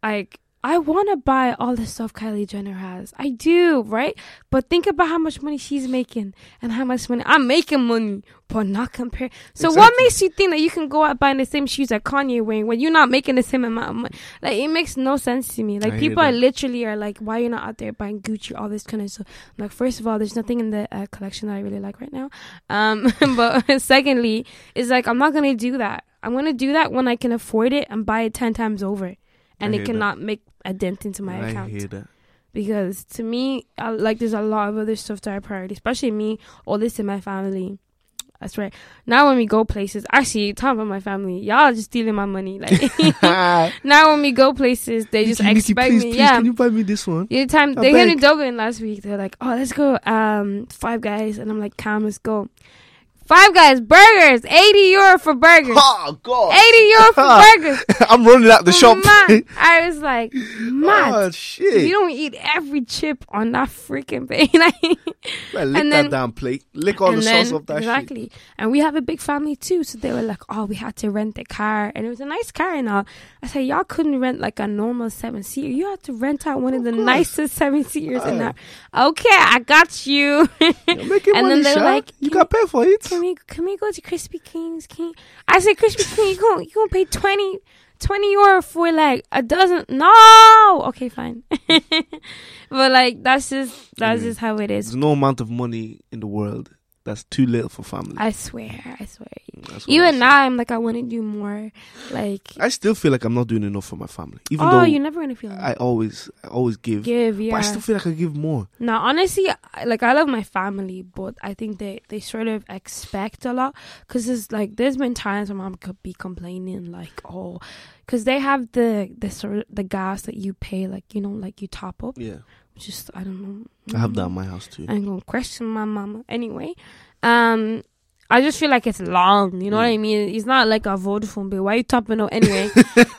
like, I want to buy all the stuff Kylie Jenner has. I do, right? But think about how much money she's making and how much money I'm making money, but not compare. So what makes you think that you can go out buying the same shoes that Kanye wearing when you're not making the same amount of money? Like it makes no sense to me. Like I people are literally are like, why are you not out there buying Gucci, all this kind of stuff? I'm like, first of all, there's nothing in the uh, collection that I really like right now. Um, but secondly, it's like I'm not gonna do that. I'm gonna do that when I can afford it and buy it ten times over, and it cannot make a dent into my I account hear that. because to me, I, like there's a lot of other stuff that I priority, especially me, all this in my family. That's right. Now when we go places, actually, talking about my family, y'all just stealing my money. Like now when we go places, they just Nikki, expect please, me. please, yeah. Can you buy me this one? The time I they came to. Dublin last week, they're like, "Oh, let's go, um, Five Guys," and I'm like, "Calm, let's go." Five Guys burgers, eighty euro for burgers, Oh God! eighty euro for burgers. I'm running out the shop. Man, I was like, mad. oh shit! You don't eat every chip on that freaking thing. Like, Man, lick and that then- damn plate. Lick all the then- sauce off that shit. exactly. And we have a big family too, so they were like, "Oh, we had to rent a car, and it was a nice car and all." I said, "Y'all couldn't rent like a normal seven seater. You had to rent out one of, the course. nicest seven seaters in there." Okay, I got you. And then they were Sha. like, you "Can got paid for it. Can we can we go to Krispy Kreme's? Can you? I said Krispy Kreme. You gonna you gonna pay 20, 20 euro for like a dozen? No. Okay, fine. but like that's just that's Yeah. just how it is. There's no amount of money in the world that's too little for family. I swear, I swear. Mm, that's I Even now, I'm like I want to do more. Like I still feel like I'm not doing enough for my family, even oh, though you're never gonna feel Like I always, I always give. give. yeah. But I still feel like I give more. Now, honestly, like I love my family, but I think they they sort of expect a lot because it's like there's been times where mom could be complaining like, oh, because they have the the sort of the gas that you pay, like you know, like you top up, Yeah, is I don't know. I have that in my house too. I'm gonna question my mama anyway. Um, I just feel like it's long. You know what I mean? It's not like a Vodafone bill. Why you topping up anyway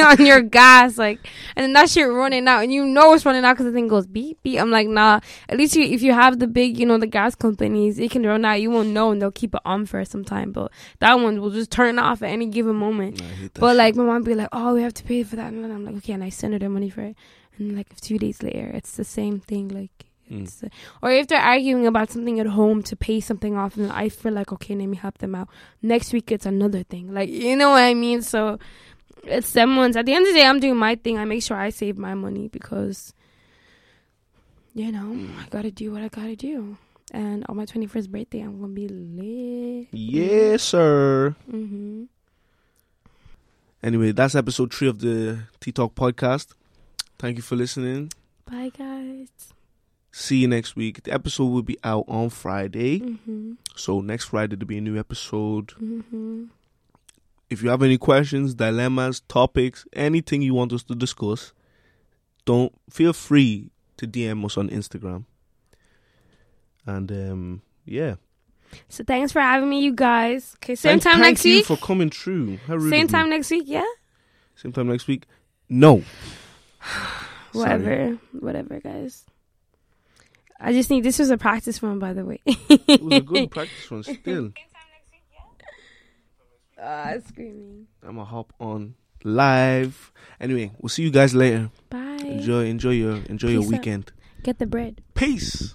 on your gas? Like, and then that shit running out, and you know it's running out because the thing goes beep beep. I'm like, nah. At least you, if you have the big, you know, the gas companies, it can run out. You won't know, and they'll keep it on for some time. But that one will just turn off at any given moment. That But shit. like my mom be like, "Oh, we have to pay for that," and I'm like, "Okay," and I send her the money for it. And like a few days later, it's the same thing. Like, Mm. it's, uh, or if they're arguing about something at home to pay something off, and I feel like, okay, let me help them out. Next week, it's another thing. Like, you know what I mean? So it's someone's. At the end of the day, I'm doing my thing. I make sure I save my money because, you know, Mm. I gotta do what I gotta do. And on my 21st birthday, I'm gonna be lit. yes, sir. Mm-hmm. Anyway, that's episode three of the T Talk podcast. Thank you for listening. Bye, guys. See you next week. The episode will be out on Friday. hmm So next Friday there'll be a new episode. hmm If you have any questions, dilemmas, topics, anything you want us to discuss, don't feel free to DM us on Instagram. And um yeah. So thanks for having me, you guys. Okay, same And time thank next you week. for coming through. How rude Same time next week, yeah. Same time next week. No. Whatever, whatever, guys. I just need this was a practice run, by the way. It was a good practice run still. Uh, screaming. I'm gonna hop on live. Anyway, we'll see you guys later. Bye. Enjoy, enjoy your, enjoy your Peace out. weekend. Get the bread. Peace.